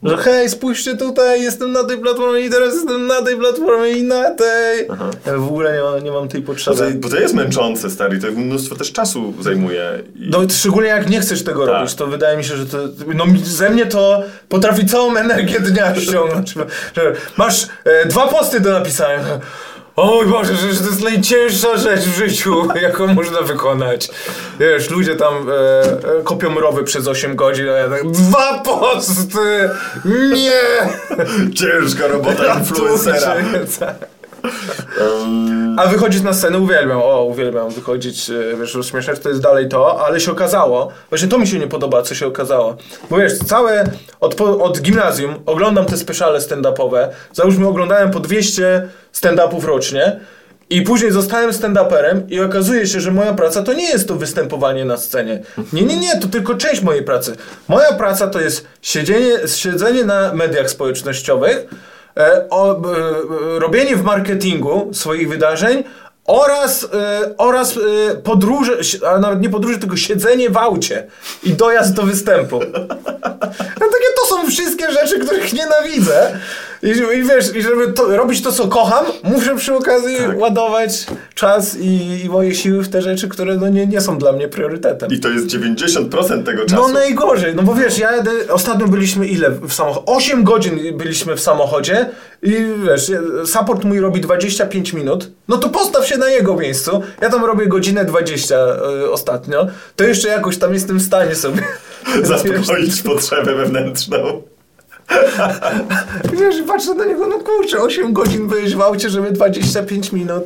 Że hej, spójrzcie tutaj, jestem na tej platformie i teraz jestem na tej platformie i na tej. Ja w ogóle nie mam, nie mam tej Bo to, potrzeby. bo to jest męczące, stary, to mnóstwo też czasu zajmuje. I... No, szczególnie jak nie chcesz tego Tak. robić, to wydaje mi się, że to. No, ze mnie to potrafi całą energię dnia ściągnąć. Masz e, dwa posty do napisania. Oj Boże, że to jest najcięższa rzecz w życiu, jaką można wykonać. Wiesz, ludzie tam e, e, kopią rowy przez 8 godzin, a ja tak, dwa posty! Nie! Ciężka robota influencera. A wychodzić na scenę uwielbiam, o uwielbiam wychodzić, e, wiesz, rozśmieszać to jest dalej to, ale się okazało, właśnie to mi się nie podoba, co się okazało. Bo wiesz, całe, od, od gimnazjum oglądam te speciale stand-upowe, załóżmy oglądałem po 200 stand-upów rocznie i później zostałem stand-uperem i okazuje się, że moja praca to nie jest to występowanie na scenie. Nie, nie, nie, to tylko część mojej pracy. Moja praca to jest siedzenie, siedzenie na mediach społecznościowych, o, e, e, robienie w marketingu swoich wydarzeń oraz, e, oraz e, podróże, a nawet nie podróże, tylko siedzenie w aucie i dojazd do występu. No takie to są wszystkie rzeczy, których nienawidzę. I, I wiesz, i żeby to, robić to, co kocham, muszę przy okazji Tak. ładować czas i, i moje siły w te rzeczy, które no, nie, nie są dla mnie priorytetem. I to jest 90% tego czasu. No najgorzej, no bo wiesz, ja jadę, ostatnio byliśmy ile w samochodzie? 8 godzin byliśmy w samochodzie i wiesz, support mój robi 25 minut, no to postaw się na jego miejscu, ja tam robię godzinę 20 y, ostatnio, to jeszcze jakoś tam jestem w stanie sobie... Zaspokoić potrzebę wewnętrzną. Wiesz, patrzę na niego, no kurczę, 8 godzin byłeś w aucie, żeby 25 minut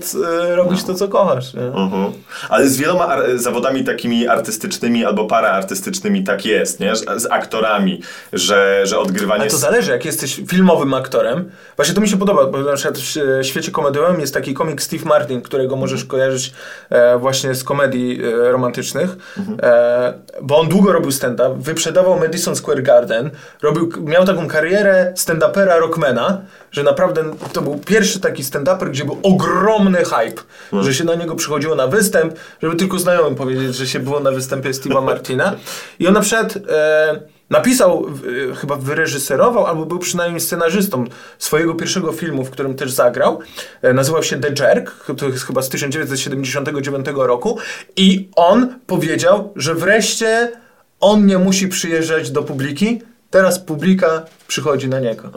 e, robić to, co kochasz. Nie? Mhm. Ale z wieloma zawodami takimi artystycznymi albo paraartystycznymi tak jest, nie? Że- Z aktorami, że, że odgrywanie... Ale to zależy, jak jesteś filmowym aktorem. Właśnie to mi się podoba, bo na przykład w świecie komediowym jest taki komik Steve Martin, którego możesz kojarzyć e, właśnie z komedii e, romantycznych, e, bo on długo robił stand-up, wyprzedawał Madison Square Garden, robił, miał taką karierę stand-upera, rockmana, że naprawdę to był pierwszy taki stand-uper, gdzie był ogromny hype, że się na niego przychodziło na występ, żeby tylko znajomym powiedzieć, że się było na występie Steve'a Martina. I on na przykład e, napisał, w- chyba wyreżyserował, albo był przynajmniej scenarzystą swojego pierwszego filmu, w którym też zagrał. E, nazywał się The Jerk, to jest chyba z 1979 roku. I on powiedział, że wreszcie on nie musi przyjeżdżać do publiki, teraz publika przychodzi na niego.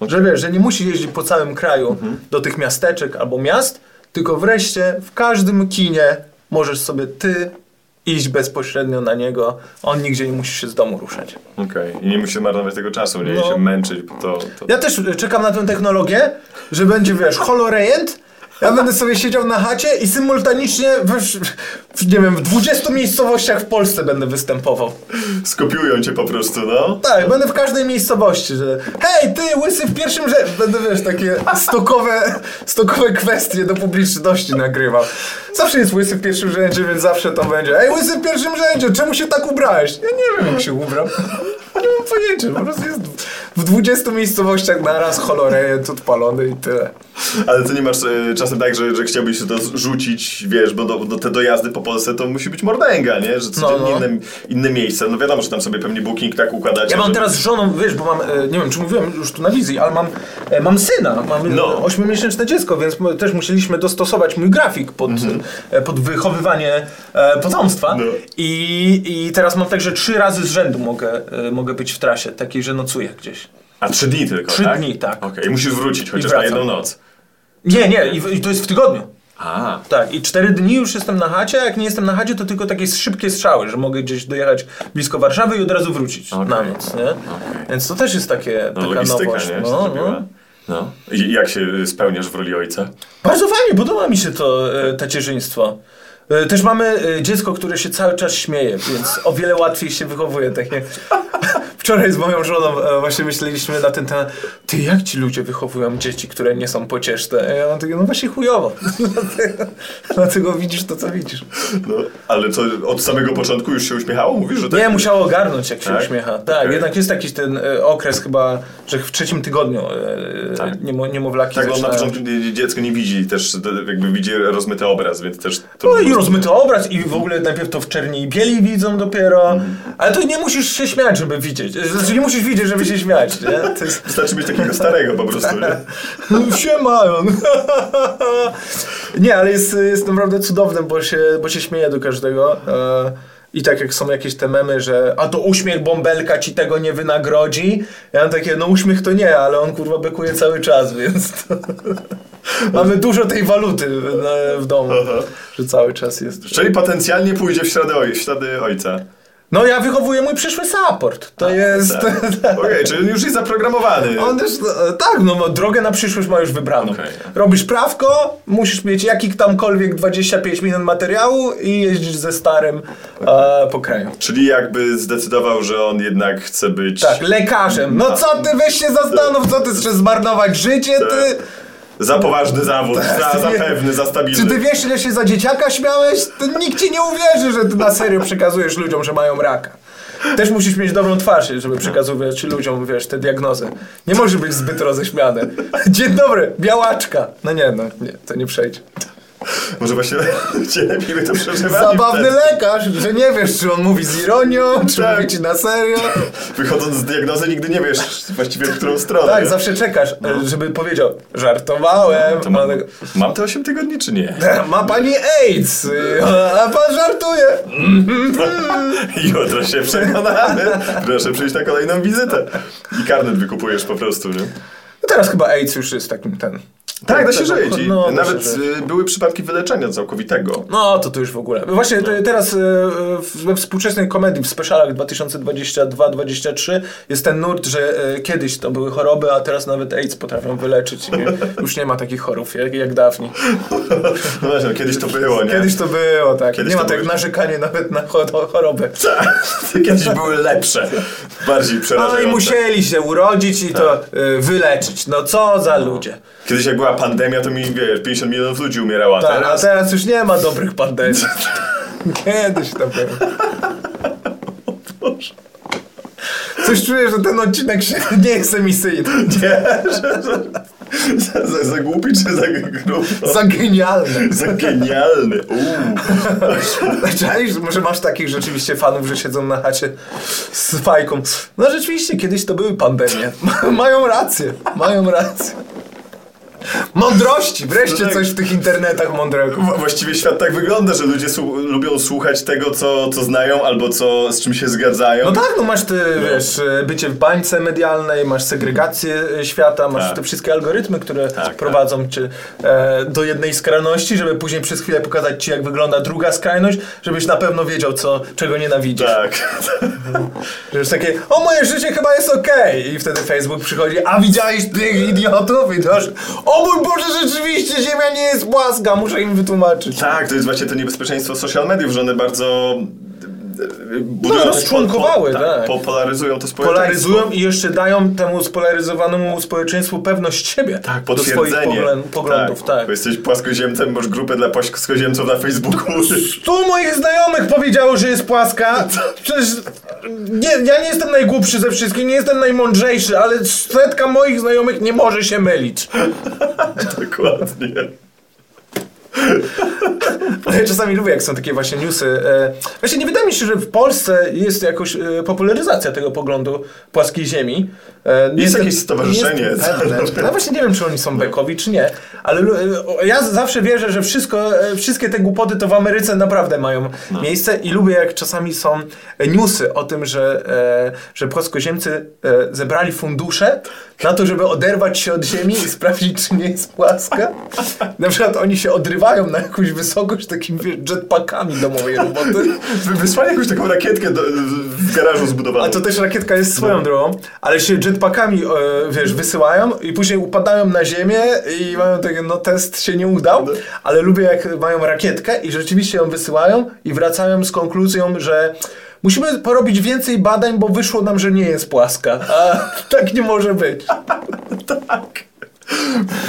Że wiesz, że nie musi jeździć po całym kraju do tych miasteczek albo miast, tylko wreszcie w każdym kinie możesz sobie ty iść bezpośrednio na niego, on nigdzie nie musi się z domu ruszać. Okej. I nie musisz marnować tego czasu, nie? No. się męczyć, bo to... to... Ja też czekam na tę technologię, że będzie, wiesz, holorejent, ja będę sobie siedział na chacie i symultanicznie w, nie wiem, w 20 miejscowościach w Polsce będę występował. Skopiują cię po prostu, no. Tak, będę w każdej miejscowości, że hej, ty, łysy w pierwszym rzędzie. Będę, wiesz, takie stokowe, stokowe kwestie do publiczności nagrywał. Zawsze jest łysy w pierwszym rzędzie, więc zawsze to będzie. Ej, łysy w pierwszym rzędzie, czemu się tak ubrałeś? Ja nie wiem, jak się ubrał. Nie mam pojęcia, po prostu jest w 20 miejscowościach naraz cholerejent odpalony i tyle. Ale ty nie masz e, czasem tak, że, że chciałbyś się to rzucić, wiesz, bo do, do te dojazdy po Polsce to musi być mordęga, nie? Że codziennie no. Inne, inne miejsce. No wiadomo, że tam sobie pewnie booking tak układacie, Ja mam że- teraz z żoną, wiesz, bo mam, e, nie wiem czy mówiłem już tu na wizji, ale mam, e, mam syna, mam No. dziecko, więc też musieliśmy dostosować mój grafik pod, e, pod wychowywanie e, potomstwa. No. I, I teraz mam tak, że trzy razy z rzędu mogę, e, mogę być w trasie, takiej, że nocuję gdzieś. A trzy dni tylko, Trzy tak? dni, tak. Okej, i musisz wrócić chociaż na jedną noc. Nie, nie, i, w- i to jest w tygodniu. A, Tak, i cztery dni już jestem na chacie, a jak nie jestem na chacie, to tylko takie szybkie strzały, że mogę gdzieś dojechać blisko Warszawy i od razu wrócić Okej. na noc, nie? Więc to też jest takie, no taka nowość. nie? No, no. No. I jak się spełniasz w roli ojca? Bardzo fajnie, podoba mi się to e, tacierzyństwo. E, Też mamy e, dziecko, które się cały czas śmieje, więc o wiele łatwiej się wychowuje. Tak jak wczoraj z moją żoną e, właśnie myśleliśmy na ten temat, ty jak ci ludzie wychowują dzieci, które nie są pocieszne? Ja mam takie, no właśnie chujowo. dlatego, dlatego widzisz to, co widzisz. No, ale to od samego początku już się uśmiechało? Mówisz, że tak? Nie, musiało ogarnąć, jak się Tak? uśmiecha. Tak, Okej. jednak jest jakiś ten okres chyba, że w trzecim tygodniu Tak. niemo, niemowlaki Tak, bo on na zaczynają- początku dzie- dziecko nie widzi też, jakby widzi rozmyty obraz, więc też to... No rozmyty obraz i w ogóle najpierw to w czerni i bieli widzą dopiero. Ale to nie musisz się śmiać, żeby widzieć. Znaczy nie musisz widzieć, żeby się śmiać, nie? Jest... Wystarczy mieć takiego starego po prostu, nie? Siema! Nie, ale jest, jest naprawdę cudowne, bo się, bo się śmieje do każdego. E, I tak jak są jakieś te memy, że a to uśmiech bąbelka ci tego nie wynagrodzi. Ja mam takie, no uśmiech to nie, ale on kurwa bekuje cały czas, więc to... mamy dużo tej waluty w, w domu, Aha. że cały czas jest. Czyli potencjalnie pójdzie w ślady, oj, w ślady ojca. No ja wychowuję mój przyszły support. To jest... Tak. Okej, czyli on już jest zaprogramowany. On też, no, tak, no, drogę na przyszłość ma już wybraną. Okej. Robisz prawko, musisz mieć jaki tamkolwiek 25 minut materiału i jeździsz ze starym e, po kraju. Czyli jakby zdecydował, że on jednak chce być... Tak, lekarzem. No co ty, weź się zastanów, co ty chcesz zmarnować życie, ty... Za poważny zawód, za, za nie. pewny, za stabilny. Czy ty wiesz, ile się za dzieciaka śmiałeś? To nikt ci nie uwierzy, że ty na serio przekazujesz ludziom, że mają raka. Też musisz mieć dobrą twarz, żeby przekazywać ludziom, wiesz, te diagnozy. Nie możesz być zbyt roześmiany. Dzień dobry, białaczka. No nie, no nie, to nie przejdzie. Może właśnie by to przeżywali Zabawny lekarz, że nie wiesz, czy on mówi z ironią, czy Tak. mówi ci na serio. Wychodząc z diagnozy nigdy nie wiesz właściwie w którą stronę. Tak, nie? zawsze czekasz, e, żeby powiedział, żartowałem, No. Mam, mam te 8 tygodni czy nie? ma pani AIDS, a pan żartuje. Jutro się przekonamy. Proszę przyjść na kolejną wizytę. I karnet wykupujesz po prostu, nie? No teraz chyba AIDS już jest takim ten... Tak, da się tego- żyć. I no, da Nawet się żyć. y, były przypadki wyleczenia całkowitego. No, to to już w ogóle. Właśnie te- teraz w- we współczesnej komedii, w specialach 2022-2023 jest ten nurt, że e, kiedyś to były choroby, a teraz nawet AIDS potrafią wyleczyć. Nie? Już nie ma takich chorób jak, jak dawniej. No właśnie, no, kiedyś to było, nie? Kiedyś to było, tak. Kiedyś nie ma tak narzekanie nawet na cho- chorobę. Kiedyś były lepsze. Bardziej No i przerażające. musieli się urodzić i to Tak. wyleczyć. No co za ludzie. Kiedyś jak była pandemia, to mi, wiesz, 50 milionów ludzi umierało, Tak, a teraz... teraz już nie ma dobrych pandemii. Kiedyś to było. Coś czuję, że ten odcinek się nie jest emisyjny. Nie, że, że, za, za, za głupi czy za grubo? Za genialny. Za genialny. Czaisz, może masz takich rzeczywiście fanów, że siedzą na chacie z fajką. No rzeczywiście, kiedyś to były pandemie. mają rację, mają rację. Mądrości, wreszcie Tak. coś w tych internetach mądrego. Wła- Właściwie świat tak wygląda, że ludzie lubią słuchać tego, co, co znają, albo co, z czym się zgadzają. No tak, no masz ty, wiesz, bycie w bańce medialnej, masz segregację e, świata, masz Tak. te wszystkie algorytmy, które Tak, prowadzą cię e, do jednej skrajności, żeby później przez chwilę pokazać ci, jak wygląda druga skrajność, żebyś na pewno wiedział, co, czego nienawidzisz. Tak. Że jest takie, o moje życie chyba jest okej. I wtedy Facebook przychodzi, a widziałeś tych idiotów? I to o mój Boże, rzeczywiście Ziemia nie jest płaska, muszę im wytłumaczyć. Tak, to jest właśnie to niebezpieczeństwo social mediów, że one bardzo e, budują... rozczłonkowały, tak. po, polaryzują to społeczeństwo. Polaryzują i jeszcze dają temu spolaryzowanemu społeczeństwu pewność siebie. Tak, do swoich potwierdzenie. poglę- poglądów, tak. Bo jesteś płaskoziemcem, masz grupę dla płaskoziemców na Facebooku. Stu moich znajomych powiedziało, że jest płaska. Przecież nie, ja nie jestem najgłupszy ze wszystkich, nie jestem najmądrzejszy, ale setka moich znajomych nie może się mylić. Dokładnie. Ja czasami lubię, jak są takie właśnie newsy. E, właśnie nie wydaje mi się, że w Polsce jest jakoś e, popularyzacja tego poglądu płaskiej ziemi. E, Jest jestem- jakieś stowarzyszenie. No właśnie nie wiem, czy oni są bekowi, czy nie, ale e, ja zawsze wierzę, że wszystko, e, wszystkie te głupoty to w Ameryce naprawdę mają No. miejsce i lubię, jak czasami są newsy o tym, że, że płaskoziemcy zebrali fundusze na to, żeby oderwać się od ziemi i sprawdzić, czy nie jest płaska. Na przykład oni się odrywają na jakąś wysokość takimi jetpackami domowej roboty. Wy- Wysłali jakąś taką rakietkę do, w garażu zbudowaną. A to też rakietka jest swoją No. drogą, ale się jetpackami, e, wiesz, wysyłają i później upadają na ziemię i mają takie, no test się nie udał, No. ale lubię jak mają rakietkę i rzeczywiście ją wysyłają i wracają z konkluzją, że musimy porobić więcej badań, bo wyszło nam, że nie jest płaska. A tak nie może być. tak.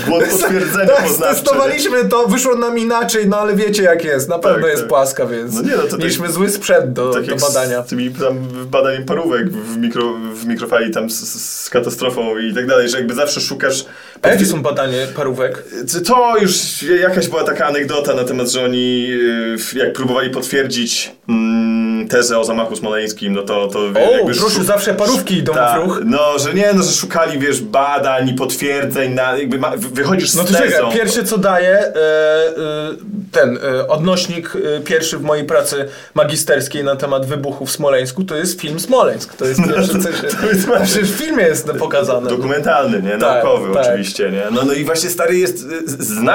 Błąd potwierdzenia Tak, testowaliśmy to, wyszło nam inaczej, no ale wiecie jak jest, na pewno Tak, jest tak. płaska, więc No nie, no to tak- mieliśmy zły sprzęt do, Tak do badania. z tymi tam badaniem parówek w, mikro, w mikrofali tam z, z katastrofą i tak dalej, że jakby zawsze szukasz... A jakie są badanie parówek? To już jakaś była taka anegdota na temat, że oni y, jak próbowali potwierdzić mm, tezę o zamachu smoleńskim, no to, to O, jakby proszę, szu- zawsze parówki idą Tak, w ruch. No, że nie, no, że szukali, wiesz, badań i potwierdzeń, na, jakby ma, wy- wychodzisz No z to tezą. czekaj, pierwsze co daje e, e, ten e, odnośnik pierwszy w mojej pracy magisterskiej na temat wybuchu w Smoleńsku to jest film Smoleńsk. To jest pierwsze co się... to jest właśnie- Przecież w filmie jest pokazane. Dokumentalny, nie? Tak, Naukowy tak. oczywiście, nie? No, no i właśnie stary jest,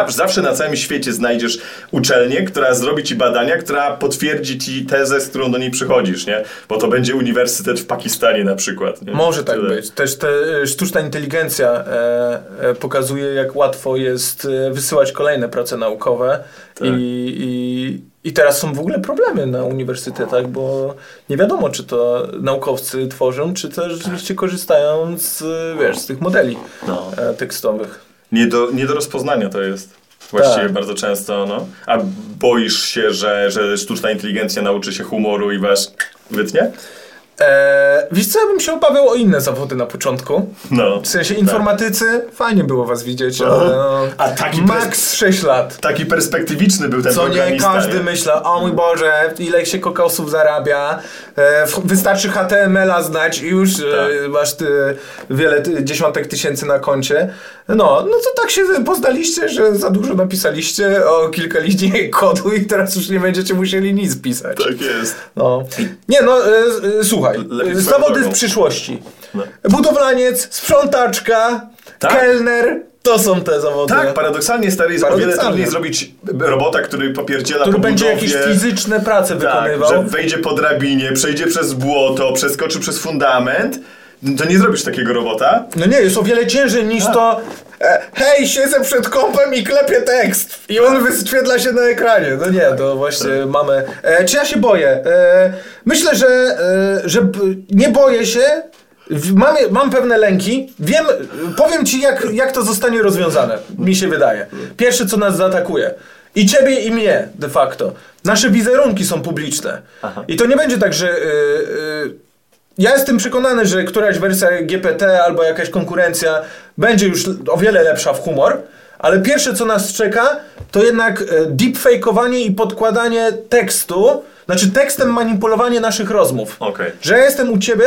zawsze na całym świecie znajdziesz uczelnię, która zrobi ci badania, która potwierdzi ci tezę, z którą do niej przychodzisz, nie? Bo to będzie uniwersytet w Pakistanie na przykład. Nie? Może tak Tyle. być. Też te, sztuczna inteligencja e, e, pokazuje, jak łatwo jest e, wysyłać kolejne prace naukowe Tak. i, i, i teraz są w ogóle problemy na uniwersytetach, bo nie wiadomo, czy to naukowcy tworzą, czy też rzeczywiście korzystają z, e, wiesz, z tych modeli No. e, tekstowych. Nie do, nie do rozpoznania to jest. Właściwie Tak. bardzo często, no. A boisz się, że, że sztuczna inteligencja nauczy się humoru i was wytnie? E, wiesz co, ja bym się obawiał o inne zawody na początku. No. W sensie informatycy, fajnie było was widzieć, ale no, A taki max 6 lat. Taki perspektywiczny był ten Co nie każdy nie? myślał, o mój Boże, ile się kokosów zarabia, e, wystarczy HTML-a znać i już e, Tak. masz ty, wiele ty, dziesiątek tysięcy na koncie. No, no to tak się poznaliście, że za dużo napisaliście o kilka linii kodu i teraz już nie będziecie musieli nic pisać. Tak jest. No. Nie no, e, e, słuchaj, Lepiej swoją zawody w przyszłości. No. Budowlaniec, sprzątaczka, Tak. kelner, to są te zawody. Tak, paradoksalnie stary jest o wiele Paradoksalnie. trudniej zrobić robota, który popierdziela który po będzie jakieś fizyczne prace Tak, wykonywał. że wejdzie po drabinie, przejdzie przez błoto, przeskoczy przez fundament. To nie zrobisz takiego robota. No nie, jest o wiele ciężej niż to e, hej, siedzę przed kompem i klepię tekst i on wyświetla się na ekranie. No nie, to właśnie mamy... E, czy ja się boję? E, myślę, że, e, że nie boję się. Mam, mam pewne lęki. Wiem, powiem ci jak, jak to zostanie rozwiązane, mi się wydaje. Pierwsze co nas zaatakuje. I ciebie i mnie de facto. Nasze wizerunki są publiczne. I to nie będzie tak, że... y, y, ja jestem przekonany, że któraś wersja GPT albo jakaś konkurencja będzie już o wiele lepsza w humor, ale pierwsze co nas czeka, to jednak e, deepfakeowanie i podkładanie tekstu, znaczy tekstem manipulowanie naszych rozmów. Okej. Że ja jestem u ciebie,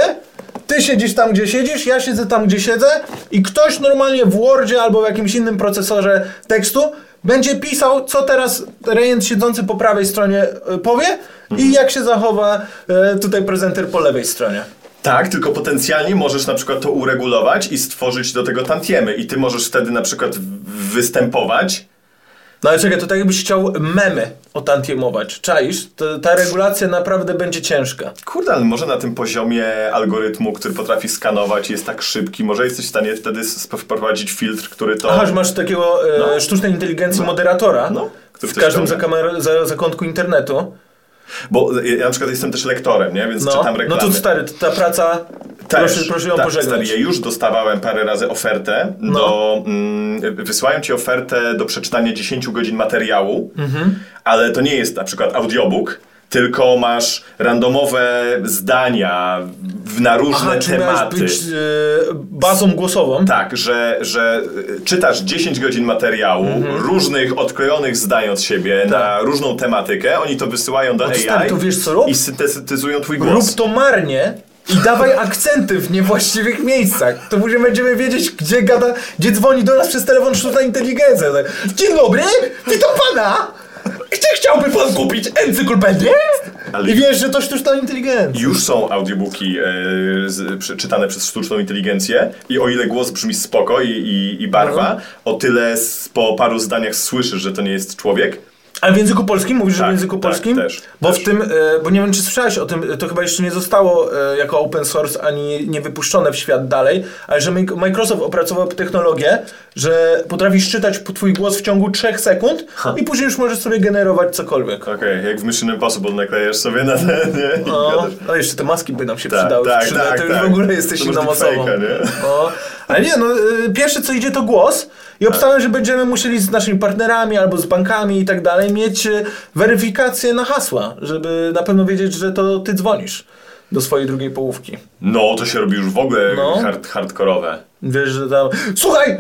ty siedzisz tam, gdzie siedzisz, ja siedzę tam, gdzie siedzę i ktoś normalnie w Wordzie albo w jakimś innym procesorze tekstu będzie pisał, co teraz rejent siedzący po prawej stronie e, powie i jak się zachowa e, tutaj prezenter po lewej stronie. Tak, tylko potencjalnie możesz na przykład to uregulować i stworzyć do tego tantiemy. I ty możesz wtedy na przykład występować. No ale czekaj, to tak jakbyś chciał memy otantiemować. Czaisz? To, ta regulacja naprawdę będzie ciężka. Kurde, ale może na tym poziomie algorytmu, który potrafi skanować jest tak szybki, może jesteś w stanie wtedy wprowadzić filtr, który to... Aha, że masz takiego e, No. sztucznej inteligencji moderatora No, który w każdym zakamer- za, zakątku internetu. Bo ja na przykład jestem też lektorem, nie? Więc No, czytam no reklamy. to stary, ta praca, Też, proszę, proszę ją tak, pożegnać. Stary, ja już dostawałem parę razy ofertę No. do... Mm, wysyłają ci ofertę do przeczytania 10 godzin materiału, Mhm. ale to nie jest na przykład audiobook, tylko masz randomowe zdania w, na różne Aha, czy tematy. być e, bazą głosową? Tak, że, że czytasz 10 godzin materiału, Mhm. różnych odklejonych zdań od siebie na różną tematykę, oni to wysyłają do Tak. AI to wiesz co rób? i syntetyzują twój głos. Rób to marnie i dawaj akcenty w niewłaściwych miejscach. To później będziemy wiedzieć, gdzie gada, gdzie dzwoni do nas przez telefon sztuczna inteligencja. Tak. Dzień dobry, witam pana! Chciałby pan kupić encyklopedię? Ale- I wiesz, że to sztuczna inteligencja. Już są audiobooki e, z, przy, czytane przez sztuczną inteligencję i o ile głos brzmi spoko i, i, i barwa, No. o tyle s- po paru zdaniach słyszysz, że to nie jest człowiek. Ale w języku polskim? Mówisz, że Tak, w języku tak, polskim? też, Bo też. w tym, e, bo nie wiem czy słyszałeś o tym, to chyba jeszcze nie zostało e, jako open source ani nie wypuszczone w świat dalej, ale że Microsoft opracował technologię, że potrafisz czytać twój głos w ciągu 3 sekund i później już możesz sobie generować cokolwiek. Okej, jak w Mission Impossible naklejasz sobie na ten, nie? No, no jeszcze te maski by nam się Tak, przydały. tak, 3D, tak, to już tak. w ogóle jesteś inną osobą. deepfake'a, nie? No. Ale nie, no y, pierwsze co idzie to głos i obstawiam, że będziemy musieli z naszymi partnerami albo z bankami i tak dalej mieć y, weryfikację na hasła, żeby na pewno wiedzieć, że to ty dzwonisz do swojej drugiej połówki. No, to się robi już w ogóle No. hard, hardkorowe. Wiesz, że tam... Słuchaj!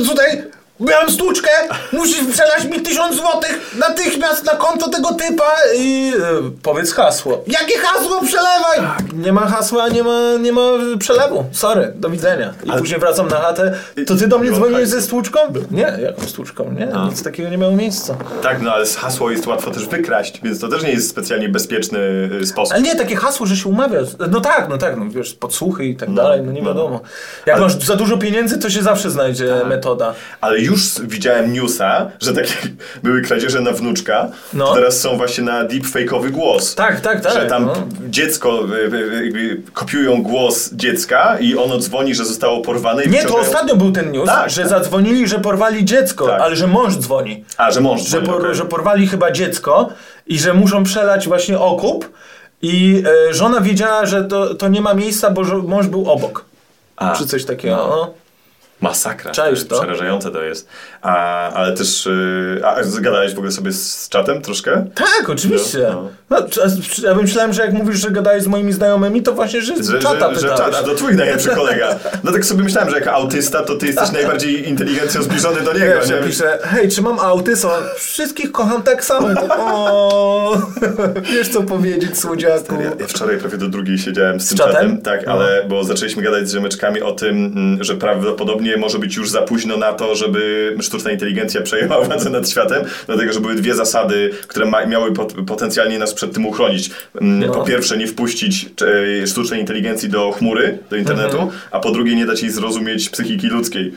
y, Tutaj miałem stłuczkę, musisz przelać mi tysiąc złotych natychmiast na konto tego typa i y, powiedz hasło. Jakie hasło przelewaj? Nie ma hasła, nie ma, nie ma przelewu. Sorry, do widzenia. I Ale- później wracam na chatę. To ty do mnie dzwoniłeś ze stłuczką? Nie, jaką stłuczką? Nie, nic takiego nie miało miejsca. Tak, no ale z hasło jest łatwo też wykraść, więc to też nie jest specjalnie bezpieczny y, sposób. Ale nie, takie hasło, że się umawia. No tak, no tak, no wiesz, podsłuchy i tak dalej, no nie no. wiadomo. Jak Ale- masz za dużo pieniędzy, to się zawsze znajdzie metoda. Ale już widziałem newsa, że takie były kradzieże na wnuczka, No. to teraz są właśnie na deepfake'owy głos. Tak, tak, tak. Że tam no. dziecko, y, y, y, kopiują głos dziecka i ono dzwoni, że zostało porwane i Nie, to wyciągają- ostatnio był ten news, Tak, że tak. zadzwonili, że porwali dziecko, Tak. ale że mąż dzwoni. A, że mąż Że, dzwoni, por, okej. że porwali chyba dziecko i że muszą przelać właśnie okup i e, żona wiedziała, że to, to nie ma miejsca, bo że mąż był obok. A, Czy coś takiego. no. No. Masakra. Czaisz to? Przerażające to jest. A, ale też... y, A zgadałeś w ogóle sobie z czatem troszkę? Tak, oczywiście. No, No, c- ja myślałem, że jak mówisz, że gadałeś z moimi znajomymi, to właśnie, że z Że, czata że, że pytałeś. czat, a to twój najlepszy kolega. No tak sobie myślałem, że jako autysta to ty jesteś najbardziej inteligencją zbliżony do niego. Wiesz, ja nie? piszę, hej, czy mam autyzm? Wszystkich kocham tak samo. O, wiesz co powiedzieć, słodziaku. Ja, ja wczoraj prawie do drugiej siedziałem z, tym czatem? czatem, tak, No. ale bo zaczęliśmy gadać z ziomeczkami o tym, mm, że prawdopodobnie może być już za późno na to, żeby sztuczna inteligencja przejęła władzę nad światem, dlatego że były dwie zasady, które ma, miały pot, potencjalnie nas przed tym uchronić. Mm, No. Po pierwsze, nie wpuścić e, sztucznej inteligencji do chmury, do internetu, Mhm. a po drugie, nie dać jej zrozumieć psychiki ludzkiej.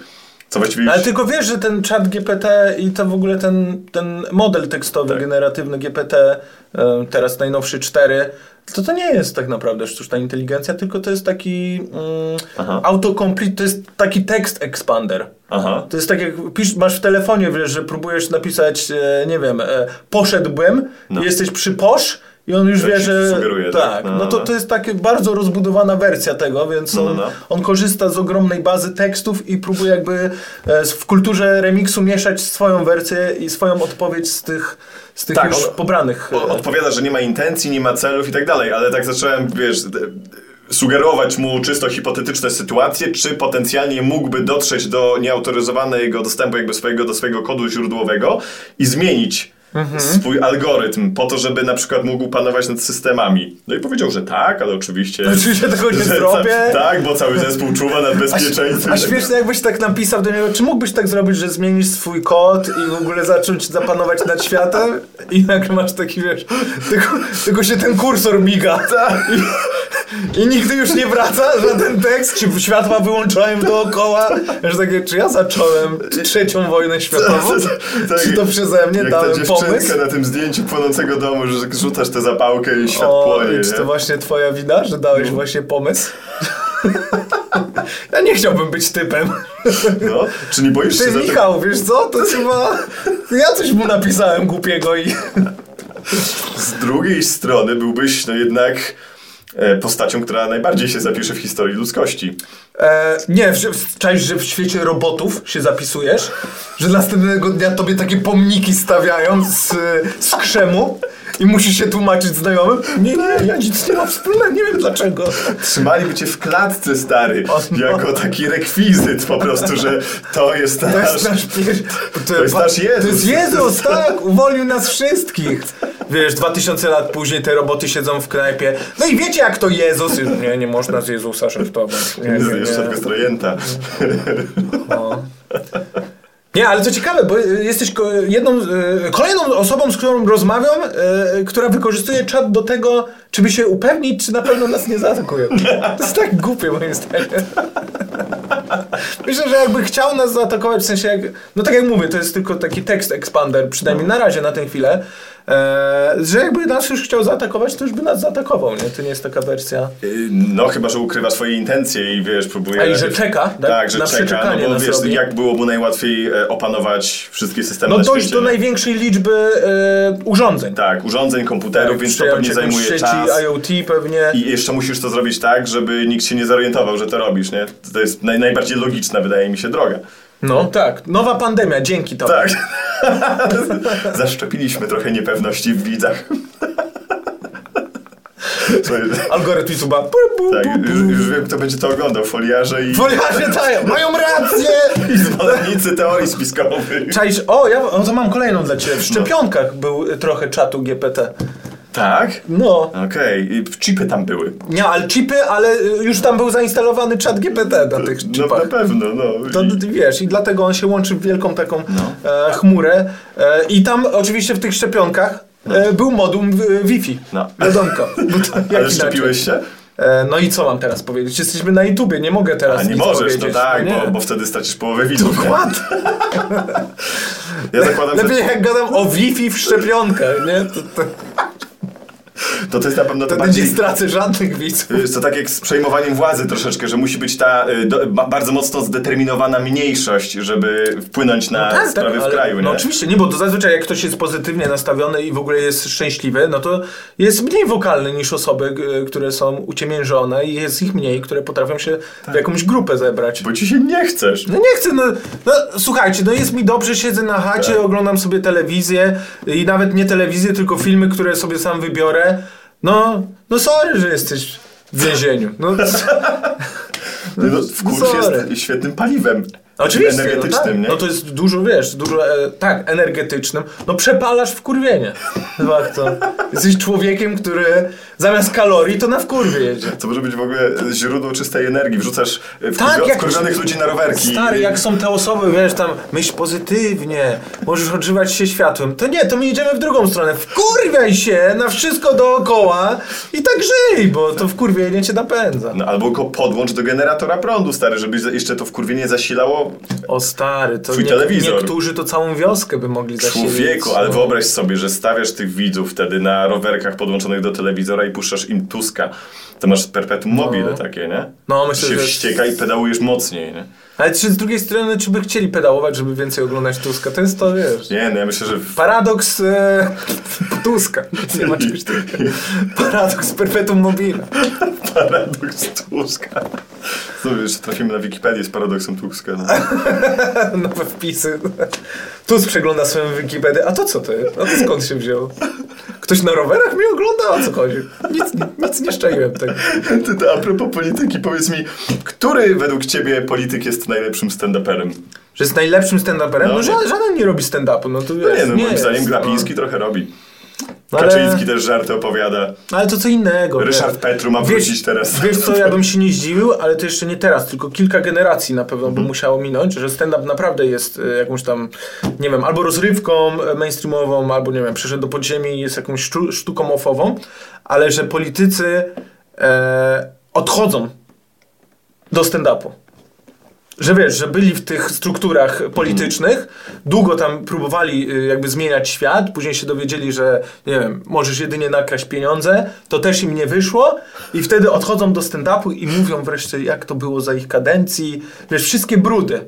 Co właściwie. Ale tylko wiesz, że ten czat GPT i to w ogóle ten, ten model tekstowy Tak. generatywny GPT, e, teraz najnowszy 4, to to nie jest tak naprawdę sztuczna inteligencja, tylko to jest taki mm, autocomplete, to jest taki tekst expander. Aha. To jest tak jak pisz, masz w telefonie, wiesz, że próbujesz napisać, e, nie wiem, e, poszedłbym, No. jesteś przy posz i on już wie, że... sugeruje, tak? tak. No, No, no, to, to jest taka bardzo rozbudowana wersja tego, więc No, no, on, no. on korzysta z ogromnej bazy tekstów i próbuje jakby e, w kulturze remiksu mieszać swoją wersję i swoją odpowiedź z tych, z tych Tak, już on- pobranych. E, Odpowiada, że nie ma intencji, nie ma celów i tak dalej, ale tak zacząłem, wiesz, sugerować mu czysto hipotetyczne sytuacje, czy potencjalnie mógłby dotrzeć do nieautoryzowanego dostępu jakby swojego, do swojego kodu źródłowego i zmienić Mhm. swój algorytm po to, żeby na przykład mógł panować nad systemami. No i powiedział, że tak, ale oczywiście... Oczywiście tego nie zrobię. Tak, bo cały zespół czuwa nad A, bezpieczeństwem. a śmieszne jakbyś tak napisał do niego, czy mógłbyś tak zrobić, że zmienisz swój kod i w ogóle zacząć zapanować nad światem i nagle masz taki, wiesz, tylko, tylko się ten kursor miga i, i nigdy już nie wraca żaden tekst, czy światła wyłączałem dookoła, że takie, czy ja zacząłem trzecią wojnę światową, Tak, czy to przeze mnie dałem dziewczynka pomysł? na tym zdjęciu płonącego domu, że rzucasz tę zapałkę i świat O, płonie, czy to właśnie twoja wina, że dałeś właśnie pomysł? ja nie chciałbym być typem. No, czy nie boisz się Ty za tym? Michał, wiesz co, to jest chyba... Ja coś mu napisałem głupiego i... Z drugiej strony byłbyś no jednak postacią, która najbardziej się zapisze w historii ludzkości. E, nie, czaisz, że w świecie robotów się zapisujesz, że następnego dnia tobie takie pomniki stawiają z, z krzemu i musisz się tłumaczyć znajomym. Nie, nie, ja nic nie mam wspólnego, nie wiem dlaczego. Trzymaliby cię w klatce, stary, no. jako taki rekwizyt po prostu, że to jest To nasz... jest nasz pierwszy... To jest nasz Jezus. To jest Jezus, tak, uwolnił nas wszystkich. Wiesz, dwa tysiące lat później te roboty siedzą w knajpie. No i wiecie jak to Jezus... Nie, nie można z Jezusa żartować. Nie, nie, Jeszcze nie. tego strojęta. O. Nie, ale co ciekawe, bo jesteś jedną, y, kolejną osobą, z którą rozmawiam, y, która wykorzystuje czat do tego, żeby się upewnić, czy na pewno nas nie zaatakują. To jest tak głupie moim zdaniem. Myślę, że jakby chciał nas zaatakować, w sensie jak, no tak jak mówię, to jest tylko taki tekst expander, przynajmniej na razie na tę chwilę, e, że jakby nas już chciał zaatakować, to już by nas zaatakował, nie? To nie jest taka wersja. Y, No chyba, że ukrywa swoje intencje i wiesz, próbuje... A i że czeka, tak? Tak, że Na czeka, no bo wiesz, robi. jak było mu najłatwiej e, opanować wszystkie systemy No dojść do największej liczby e, urządzeń. Tak, urządzeń, komputerów, więc to pewnie zajmuje sieci czas. IoT pewnie. I jeszcze musisz to zrobić tak, żeby nikt się nie zorientował, że to robisz, nie? To jest naj, najbardziej logiczna, wydaje mi się, droga. No tak, nowa pandemia, dzięki to. Tak. Zaszczepiliśmy trochę niepewności w widzach. Algorytm YouTube'a. tak, już, już wiem, kto będzie to oglądał. Foliarze i Foliarze dają, mają rację! zwolennicy teorii spiskowych. Czaisz, o, ja o, to mam kolejną dla Ciebie. W szczepionkach był trochę czatu GPT. Tak? No. Okej, i chipy tam były. Nie, ale chipy, ale y, już tam był zainstalowany czat GPT na tych No chipach. na pewno, no. To I- wiesz, i dlatego on się łączy w wielką taką No. e, chmurę. E, I tam oczywiście w tych szczepionkach e, był modum w- Wi-Fi. No. Wiadomko. Jak Ale szczepiłeś się? E, no i co mam teraz powiedzieć? Jesteśmy na YouTubie, nie mogę teraz A nie możesz, powiedzieć. no tak, nie. bo, bo wtedy stracisz połowę widzów. nie? Dokładnie. Ja zakładam, że... Lepiej jak gadam o Wi-Fi w szczepionkach, nie? To, to... to to jest na pewno to bardziej... nie stracę żadnych widzów. To tak jak z przejmowaniem władzy troszeczkę, że musi być ta y, do, ba, bardzo mocno zdeterminowana mniejszość, żeby wpłynąć na sprawy w ale- kraju, nie? No oczywiście, nie, bo to zazwyczaj jak ktoś jest pozytywnie nastawiony i w ogóle jest szczęśliwy, no to jest mniej wokalny niż osoby, które są uciemiężone i jest ich mniej, które potrafią się w jakąś grupę zebrać. Bo ci się nie chcesz. No nie chcę, no, no słuchajcie, no jest mi dobrze, siedzę na chacie, Tak. oglądam sobie telewizję i nawet nie telewizję, tylko filmy, które sobie sam wybiorę. No, no sorry, że jesteś w więzieniu. No, No, wkurz sorry. jest świetnym paliwem Oczywiście, no, tak. energetycznym, no to jest dużo, wiesz, dużo, e, tak, energetycznym. No przepalasz w kurwienie. to. Jesteś człowiekiem, który zamiast kalorii to na wkurwie jedzie. To może być w ogóle źródło czystej energii. Wrzucasz e, Tak, wkurwio- jak- ludzi na rowerki. Stary, jak są te osoby, wiesz, tam myśl pozytywnie, możesz odżywać się światłem. To nie, to my idziemy w drugą stronę. Wkurwiaj się na wszystko dookoła i tak żyj, bo to wkurwienie cię napędza. No, albo go podłącz do generatora prądu, stary, żeby jeszcze to wkurwienie zasilało O stary, to Twój nie, telewizor. niektórzy to całą wioskę by mogli zasilić. człowieku, ale No. wyobraź sobie, że stawiasz tych widzów wtedy na rowerkach podłączonych do telewizora i puszczasz im Tuska. To masz perpetuum mobile takie, nie? No, myślę, się że- wścieka i pedałujesz mocniej, nie? Ale czy z drugiej strony, czy by chcieli pedałować, żeby więcej oglądać Tuska? To jest to, wiesz... Nie, no ja myślę, że w... Paradoks e, Tuska. Nie ma czegoś takiego. Paradoks perpetuum mobile. paradoks Tuska. Znowu jeszcze trafimy na Wikipedię z paradoksem Tuska. No. Nowe wpisy. Tusk przegląda swoją Wikipedię. A to co to jest? A to skąd się wzięło? Ktoś na rowerach mnie ogląda? O co chodzi? Nic, nic nie szczaiłem tego. Ty, a propos polityki, powiedz mi, który według ciebie polityk jest najlepszym stand-uperem? Że jest najlepszym stand-uperem? No. No, żaden, żaden nie robi stand-upu. No, to No wiesz, nie, no moim jest, zdaniem no. Glapiński trochę robi. No, ale- Kaczyński też żarty opowiada. Ale to co innego. Ryszard wiesz. Petru ma wrócić teraz. Wiesz co, ja bym się nie zdziwił, ale to jeszcze nie teraz, tylko kilka generacji na pewno Mhm. by musiało minąć, że stand-up naprawdę jest e, jakąś tam, nie wiem, albo rozrywką e, mainstreamową, albo nie wiem, przyszedł do podziemi i jest jakąś sztu, sztuką offową, ale że politycy e, odchodzą do stand-upu. Że wiesz, że byli w tych strukturach politycznych, długo tam próbowali y, jakby zmieniać świat, później się dowiedzieli, że nie wiem, możesz jedynie nakraść pieniądze, to też im nie wyszło i wtedy odchodzą do stand-upu i mówią wreszcie, jak to było za ich kadencji. Wiesz, wszystkie brudy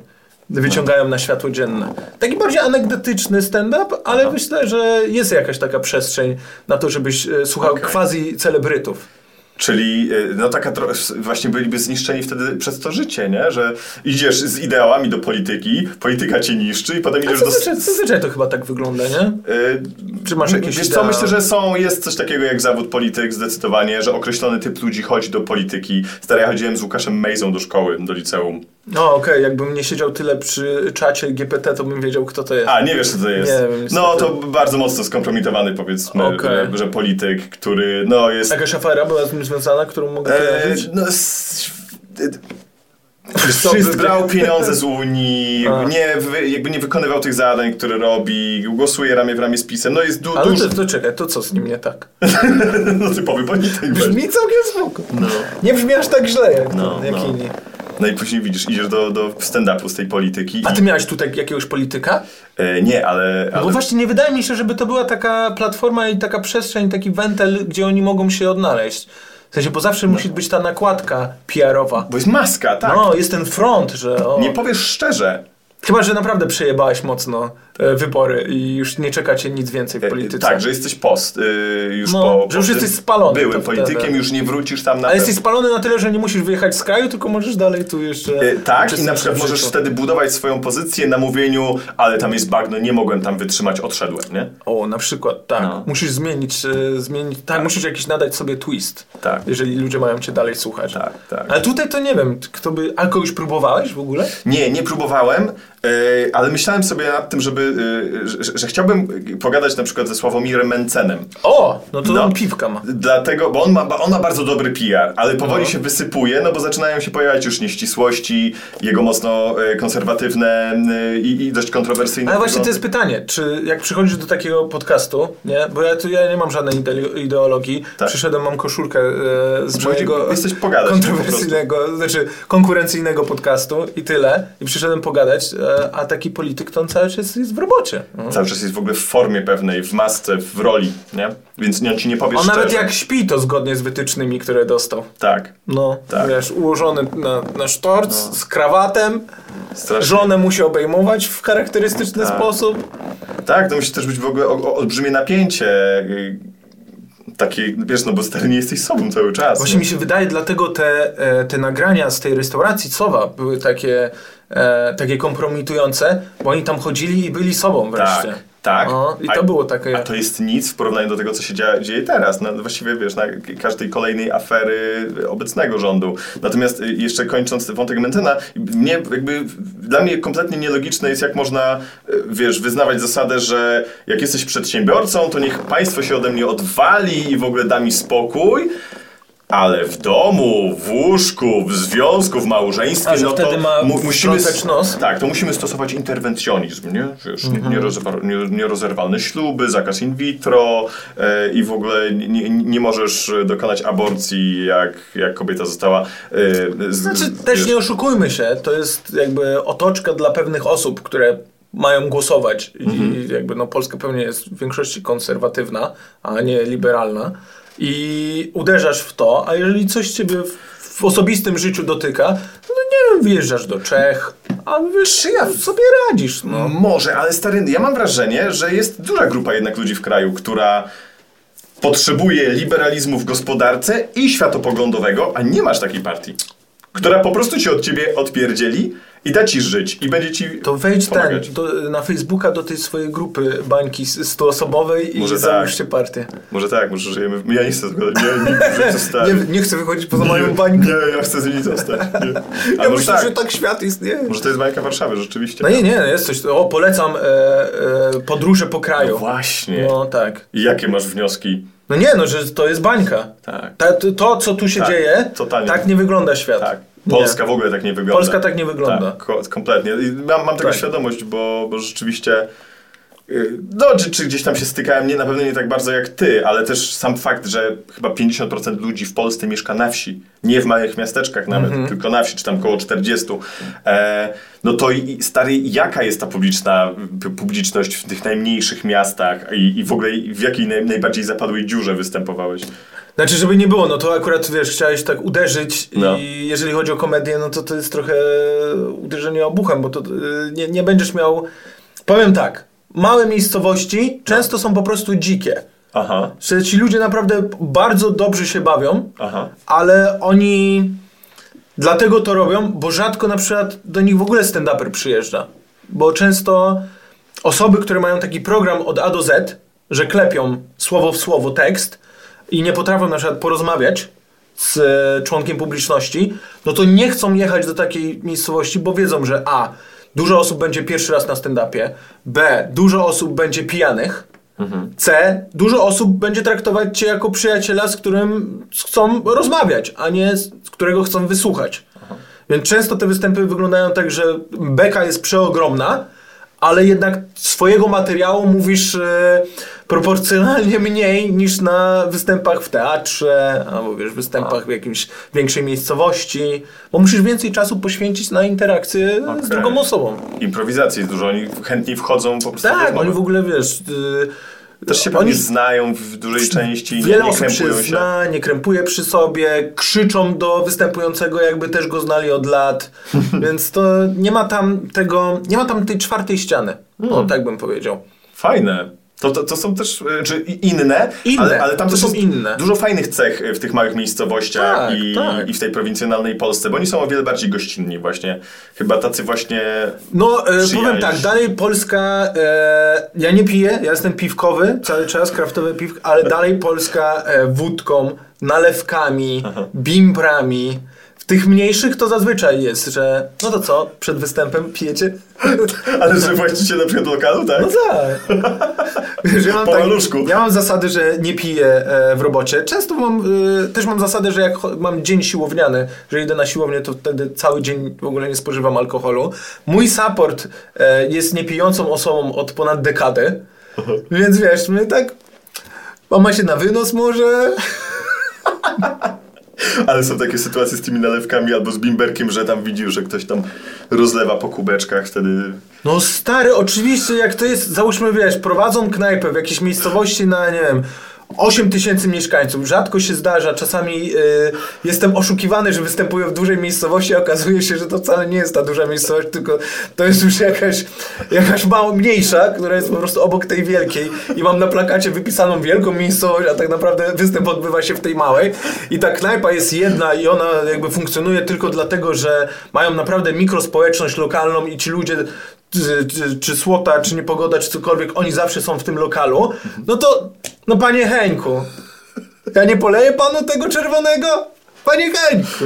wyciągają na światło dzienne. Taki bardziej anegdotyczny stand-up, ale myślę, że jest jakaś taka przestrzeń na to, żebyś y, słuchał Okej. quasi celebrytów. Czyli y, no taka właśnie byliby zniszczeni wtedy przez to życie, nie? Że idziesz z ideałami do polityki, polityka cię niszczy i potem idziesz do... zazwyczaj, zazwyczaj to chyba tak wygląda, nie? Y, Czy masz jakieś Wiesz co, myślę, że są, jest coś takiego jak zawód polityk zdecydowanie, że określony typ ludzi chodzi do polityki. Stary, ja chodziłem z Łukaszem Mejzą do szkoły, do liceum. No okej, jakbym nie siedział tyle przy czacie GPT, to bym wiedział, kto to jest. A, nie wiesz co to jest. Nie wiem, no to bardzo mocno skompromitowany powiedzmy, Okej. że, że polityk, który no jest... Jakaś afera była z związana, którą mogę E, kojarzyć? no, Wszystkie. brał pieniądze z Unii, A. nie, jakby nie wykonywał tych zadań, które robi, głosuje ramię w ramię z pisem, no jest du, Ale dużo, to, to czekaj, to co z nim nie tak? no typowy polityk. Brzmi całkiem spoko. No. Nie brzmi aż tak źle jak, No, jak no. inni. No i później widzisz, idziesz do, do stand-upu z tej polityki. A i- ty miałeś tutaj jakiegoś polityka? E, nie, ale... Bo ale właśnie nie wydaje mi się, żeby to była taka platforma i taka przestrzeń, taki wentel, gdzie oni mogą się odnaleźć. W sensie, bo zawsze musi być ta nakładka PR-owa. bo jest maska, tak. No, jest ten front, że o, Nie powiesz szczerze. Chyba, że naprawdę przejebałeś mocno e, wybory i już nie czekacie nic więcej w E, polityce. Tak, że jesteś post y, już No, po, że już jesteś spalony Byłym politykiem, wtedy. już nie wrócisz tam na Ale jesteś spalony na tyle, że nie musisz wyjechać z kraju, tylko możesz dalej tu jeszcze... E, Tak, i na przykład możesz życiu. wtedy budować swoją pozycję na mówieniu, ale tam jest bagno, nie mogłem tam wytrzymać, odszedłem, nie? O, na przykład, tak. No. Musisz zmienić, e, zmienić, tak, musisz jakiś nadać sobie twist, Tak. jeżeli ludzie mają cię dalej słuchać. Tak, tak. Ale tutaj to nie wiem, kto by... A kogoś próbowałeś w ogóle? Nie, nie próbowałem, ale myślałem sobie nad tym, żeby, e, że, że, chciałbym pogadać na przykład ze Sławomirem Mencenem. O, no to No. on piwka ma. Dlatego, bo on ma, on ma bardzo dobry PR, ale powoli No. się wysypuje, no bo zaczynają się pojawiać już nieścisłości, jego mocno e, konserwatywne e, i, i dość kontrowersyjne. Ale właśnie to jest pytanie, czy jak przychodzisz do takiego podcastu, nie? Bo ja tu ja nie mam żadnej ide- ideologii. Tak. Przyszedłem, mam koszulkę e, z mojego jesteś pogadać, kontrowersyjnego, znaczy konkurencyjnego podcastu i tyle. I przyszedłem pogadać, e, a taki polityk to on cały czas jest w robocie. No. Cały czas jest w ogóle w formie pewnej, w masce, w roli, nie? Więc on ci nie powie On szczerze. nawet jak śpi, to zgodnie z wytycznymi, które dostał. Tak. No, Tak. wiesz, ułożony na, na sztorc, z krawatem, Strasznie. żonę musi obejmować w charakterystyczny Tak. sposób. Tak, to musi też być w ogóle olbrzymie napięcie. Takie, wiesz, no bo stary nie jesteś sobą cały czas. Właśnie nie? mi się wydaje, dlatego te, e, te nagrania z tej restauracji Cowa były takie, e, takie kompromitujące, bo oni tam chodzili i byli sobą wreszcie. Tak, tak. O, I to A- było takie... A to jest nic w porównaniu do tego, co się dzieje, dzieje teraz. No, właściwie wiesz, na każdej kolejnej afery obecnego rządu. Natomiast y, jeszcze kończąc ten wątek Mentena, mnie jakby, dla mnie kompletnie nielogiczne jest, jak można, y, wiesz, wyznawać zasadę, że jak jesteś przedsiębiorcą, to niech państwo się ode mnie odwali i w ogóle da mi spokój. Ale w domu, w łóżku, w związku, w małżeństwie, A, no to ma mu, musimy... nos? Tak, to musimy stosować interwencjonizm, nie? Wiesz, nierozerwa- nie, nierozerwalne śluby, zakaz in vitro e, i w ogóle nie, nie, możesz dokonać aborcji, jak, jak kobieta została... E, z, Znaczy, też nie oszukujmy się, to jest jakby otoczka dla pewnych osób, które mają głosować Mhm. i jakby no Polska pewnie jest w większości konserwatywna, a nie liberalna i uderzasz w to, a jeżeli coś ciebie w, w osobistym życiu dotyka, no nie wiem, wyjeżdżasz do Czech, a wiesz, ja sobie radzisz, no. Może, ale stary, ja mam wrażenie, że jest duża grupa jednak ludzi w kraju, która potrzebuje liberalizmu w gospodarce i światopoglądowego, a nie masz takiej partii, która po prostu cię od ciebie odpierdzieli i da ci żyć i będzie ci To wejdź pomagać. ten, do, na Facebooka do tej swojej grupy bańki stuosobowej i Może załóżcie partię. Może tak, może żyjemy. Ja nie chcę tego, nie, nie, nie, chcę wychodzić poza moją bańkę. Nie, ja chcę z nimi zostać. Nie. Ja myślę, tak, że tak świat istnieje. może to jest bańka Warszawy, rzeczywiście. No nie, nie, jest coś. O, polecam e, e, podróże po kraju. Właśnie. No tak. I jakie masz wnioski? No nie, no, że to jest bańka. Tak. Ta, to, to, co tu się Tak, dzieje, totalnie. tak nie wygląda świat. Tak. Nie. Polska w ogóle tak nie wygląda. Polska tak nie wygląda. Tak, ko- kompletnie. I mam, mam tego Tak. świadomość, bo, bo rzeczywiście. y, No, czy, czy gdzieś tam się stykałem, nie, na pewno nie tak bardzo jak ty, ale też sam fakt, że chyba 50% ludzi w Polsce mieszka na wsi, nie w małych miasteczkach nawet, Mhm. tylko na wsi, czy tam około 40. E, no to i, stary, jaka jest ta publiczna, publiczność w tych najmniejszych miastach i, i w ogóle w jakiej naj, najbardziej zapadłej dziurze występowałeś? Znaczy, żeby nie było, no to akurat, wiesz, chciałeś tak uderzyć No. i jeżeli chodzi o komedię, no to to jest trochę uderzenie obuchem, bo to y, nie, nie będziesz miał... Powiem tak, małe miejscowości często są po prostu dzikie. Aha, Że ci ludzie naprawdę bardzo dobrze się bawią, aha. ale oni dlatego to robią, bo rzadko na przykład do nich w ogóle stand-uper przyjeżdża. Bo często osoby, które mają taki program od A do Z, że klepią słowo w słowo tekst i nie potrafią na przykład porozmawiać z e, członkiem publiczności, no to nie chcą jechać do takiej miejscowości, bo wiedzą, że A. Dużo osób będzie pierwszy raz na stand-upie, B. Dużo osób będzie pijanych, C. Dużo osób będzie traktować cię jako przyjaciela, z którym chcą rozmawiać, a nie z z którego chcą wysłuchać. Więc często te występy wyglądają tak, że beka jest przeogromna, ale jednak swojego materiału mówisz e, proporcjonalnie mniej niż na występach w teatrze, albo wiesz, występach w jakimś większej miejscowości, bo musisz więcej czasu poświęcić na interakcję z Okej. drugą osobą. Improwizacji jest dużo, oni chętniej wchodzą po prostu w Tak, rozmowę. oni w ogóle, wiesz... y, Też się oni pewnie znają w dużej części, Wiele nie osób się się. zna, nie krępuje przy sobie, krzyczą do występującego, jakby też go znali od lat, więc to nie ma tam tego, nie ma tam tej czwartej ściany, Hmm. o, tak bym powiedział. Fajne. To, to, to są też, e, czy inne, Inne, ale, ale tam to też są inne. dużo fajnych cech e, w tych małych miejscowościach Tak, i, tak. i w tej prowincjonalnej Polsce, bo oni są o wiele bardziej gościnni właśnie. Chyba tacy właśnie... No, e, powiem tak, dalej Polska, e, ja nie piję, ja jestem piwkowy cały czas, kraftowy piw, ale dalej Polska e, wódką, nalewkami, bimbrami. W tych mniejszych to zazwyczaj jest, że no to co, przed występem pijecie? Ale że właściciel na przykład lokalu, tak? No tak. Wiesz, ja, mam Po maluszku. ja mam zasady, że nie piję e, w robocie. Często mam, e, też mam zasadę, że jak mam dzień siłowniany, że idę na siłownię, to wtedy cały dzień w ogóle nie spożywam alkoholu. Mój support e, jest niepijącą osobą od ponad dekady, więc wiesz, my tak... Mama się na wynos może... Ale są takie sytuacje z tymi nalewkami albo z bimberkiem, że tam widzisz, że ktoś tam rozlewa po kubeczkach, wtedy... No stary, oczywiście jak to jest, załóżmy wiesz, prowadzą knajpę w jakiejś miejscowości na, nie wiem, 8 tysięcy mieszkańców. Rzadko się zdarza, czasami y, jestem oszukiwany, że występuję w dużej miejscowości, a okazuje się, że to wcale nie jest ta duża miejscowość, tylko to jest już jakaś, jakaś mało mniejsza, która jest po prostu obok tej wielkiej. I mam na plakacie wypisaną wielką miejscowość, a tak naprawdę występ odbywa się w tej małej. I ta knajpa jest jedna i ona jakby funkcjonuje tylko dlatego, że mają naprawdę mikrospołeczność lokalną i ci ludzie czy, słota, czy niepogoda, czy cokolwiek, oni zawsze są w tym lokalu, no to, no panie Heńku, ja nie poleję panu tego czerwonego? Panie Heńku.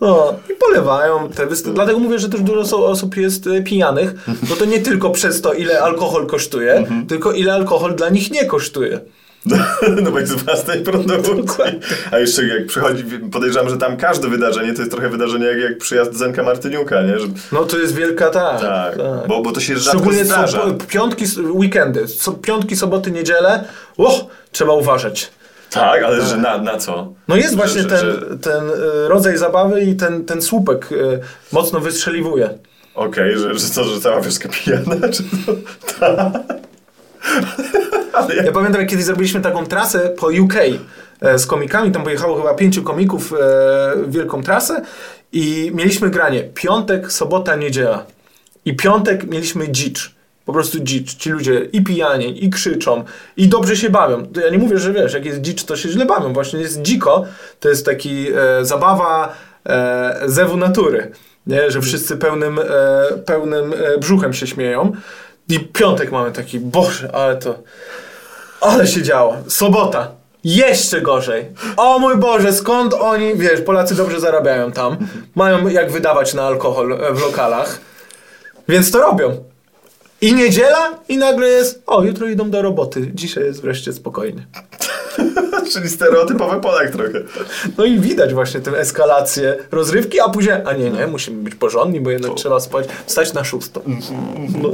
No, i polewają te występy. Dlatego mówię, że też dużo osób jest e, pijanych, bo to nie tylko przez to, ile alkohol kosztuje, tylko ile alkohol dla nich nie kosztuje. No bo jest własnej produkcji. A jeszcze jak przychodzi, podejrzewam, że tam każde wydarzenie to jest trochę wydarzenie jak, jak przyjazd Zenka Martyniuka, nie? Że, No to jest wielka tak. tak, tak. Bo, bo to się rzadko Szczególnie zdarza. są piątki, weekendy. So, piątki, soboty, niedziele. O, trzeba uważać. Tak, ale że na, na co? No jest Że- właśnie że- ten, że- ten y, rodzaj zabawy i ten, ten słupek y, mocno wystrzeliwuje. Okej, że, że co, że cała wioska pijana? Czy to? Tak. Ja pamiętam, jak kiedyś zrobiliśmy taką trasę po UK e, z komikami, tam pojechało chyba pięciu komików e, wielką trasę i mieliśmy granie piątek, sobota, niedziela. I piątek mieliśmy dzicz. Po prostu dzicz. Ci ludzie i pijani, i krzyczą, i dobrze się bawią. To ja nie mówię, że wiesz, jak jest dzicz, to się źle bawią. Właśnie jest dziko, to jest taki e, zabawa e, zewu natury. Nie? Że wszyscy pełnym, e, pełnym e, brzuchem się śmieją. I piątek mamy taki, boże, ale to... Ale się działo. Sobota. Jeszcze gorzej. O mój Boże, skąd oni, wiesz, Polacy dobrze zarabiają tam. Mają jak wydawać na alkohol e, w lokalach. Więc to robią. I niedziela i nagle jest, o, jutro idą do roboty. Dzisiaj jest wreszcie spokojnie. Czyli stereotypowy Polak trochę. No i widać właśnie tę eskalację rozrywki, a później, a nie, nie, musimy być porządni, bo jednak trzeba spać, wstać na szóstą. No.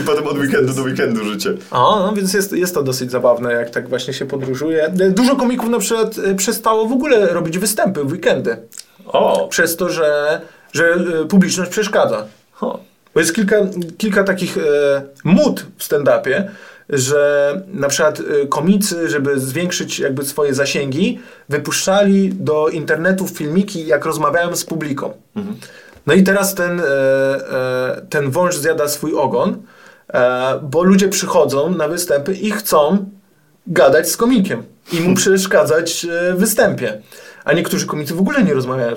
I potem od weekendu do weekendu życie. A, no więc jest, jest to dosyć zabawne, jak tak właśnie się podróżuje. Dużo komików na przykład e, przestało w ogóle robić występy w weekendy. O! Przez to, że, że e, publiczność przeszkadza. Ho. Bo jest kilka, kilka takich e, mód w stand-upie, że na przykład e, komicy, żeby zwiększyć jakby swoje zasięgi, wypuszczali do internetu filmiki, jak rozmawiają z publiką. No i teraz ten, e, e, ten wąż zjada swój ogon, e, bo ludzie przychodzą na występy i chcą gadać z komikiem i mu przeszkadzać w występie. A niektórzy komicy w ogóle nie rozmawiają,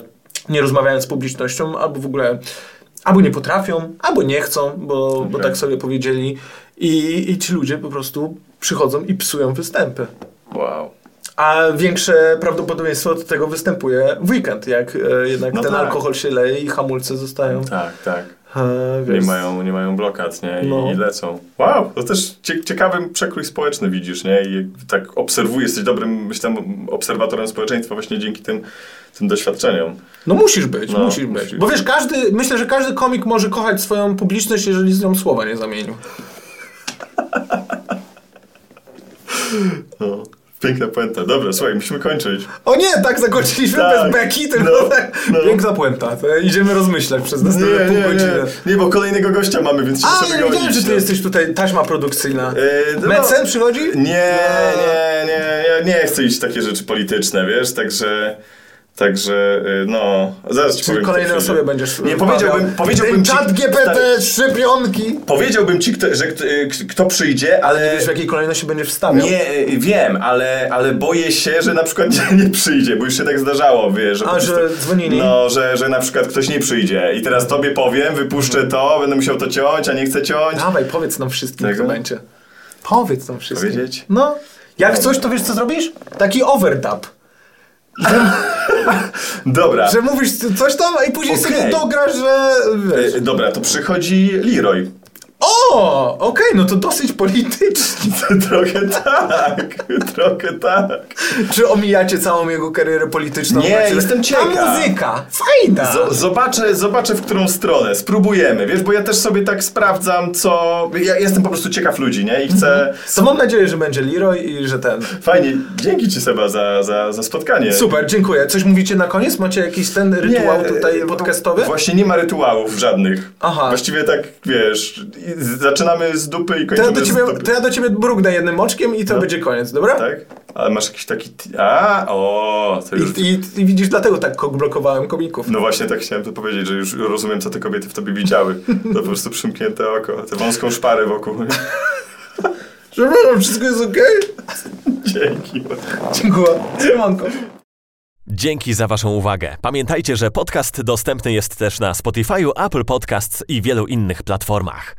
nie rozmawiają z publicznością, albo w ogóle albo nie potrafią, albo nie chcą, bo, bo Okej. tak sobie powiedzieli. I, I ci ludzie po prostu przychodzą i psują występy. Wow. A większe prawdopodobieństwo od tego występuje w weekend, jak e, jednak No ten tak. alkohol się leje i hamulce zostają. Tak, tak. E, Nie mają, nie mają blokad, nie? I, No. I lecą. Wow, to też cie, ciekawy przekrój społeczny widzisz, nie? I tak obserwujesz, jesteś dobrym, myślę, obserwatorem społeczeństwa właśnie dzięki tym, tym doświadczeniom. No musisz być, No, musisz być. musisz. Bo wiesz, każdy, myślę, że każdy komik może kochać swoją publiczność, jeżeli z nią słowa nie zamienił. No. Piękna puenta. Dobra, słuchaj, musimy kończyć. O nie, tak zakończyliśmy Tak. bez beki, tylko No, tak. no. Piękna puenta. Idziemy rozmyślać przez następne pół godziny. nie, bo kolejnego gościa mamy, więc się A, muszę ja wiedziałem, że ty no. jesteś tutaj taśma produkcyjna. Yy, no, Mecen przychodzi? Nie, nie, nie, ja nie chcę iść w takie rzeczy polityczne, wiesz, także... Także, y, no, zaraz ci Czyli powiem. przyjdzie. osobie będziesz Nie, powiedziałbym, powiedziałbym ci... czat GPT, szczepionki. Powiedziałbym ci, kto, że kto, y, kto przyjdzie, ale... Wiesz, w jakiej kolejności będziesz wstawiał? Nie, y, wiem, ale, ale boję się, że na przykład nie, przyjdzie, bo już się tak zdarzało, wiesz. po A, że prostu- dzwonili? No, że, że na przykład ktoś nie przyjdzie i teraz tobie powiem, wypuszczę to, będę musiał to ciąć, a nie chcę ciąć. Dawaj, powiedz nam wszystkim, Tego? kto będzie. Powiedz nam wszystkim. Powiedzieć? No. Jak coś, to wiesz, co zrobisz? Taki overdub. Dobra. Że mówisz coś tam, i później Okej. sobie dograsz, że wiesz. Y, Dobra, to przychodzi Leroy. O, okej, no to dosyć politycznie. trochę tak, trochę tak. Czy omijacie całą jego karierę polityczną? Nie, jestem ciekaw. Ta muzyka, fajna. Z- zobaczę, zobaczę, w którą stronę. Spróbujemy, wiesz, bo ja też sobie tak sprawdzam, co... Ja jestem po prostu ciekaw ludzi, nie? I chcę... To mam nadzieję, że będzie Leroy i że ten... Fajnie, dzięki ci Seba za, za, za spotkanie. Super, dziękuję. Coś mówicie na koniec? Macie jakiś ten rytuał tutaj bo- podcastowy? Właśnie nie ma rytuałów żadnych. Aha. Właściwie tak, wiesz, zaczynamy z dupy i To kończymy ja, do ciebie, z dupy. to ja do ciebie brugnę jednym oczkiem i to No. będzie koniec, dobra? Tak? Ale masz jakiś taki... A, o, to już... I, i, I widzisz, dlatego tak blokowałem komików. No właśnie tak chciałem to powiedzieć, że już rozumiem, co te kobiety w tobie widziały. To po prostu przymknięte oko, tę wąską szparę wokół. Przepraszam, wszystko jest okej? Dzięki. Dziękuję. Siemanko. Dzięki za Waszą uwagę. Pamiętajcie, że podcast dostępny jest też na Spotify, Apple Podcasts i wielu innych platformach.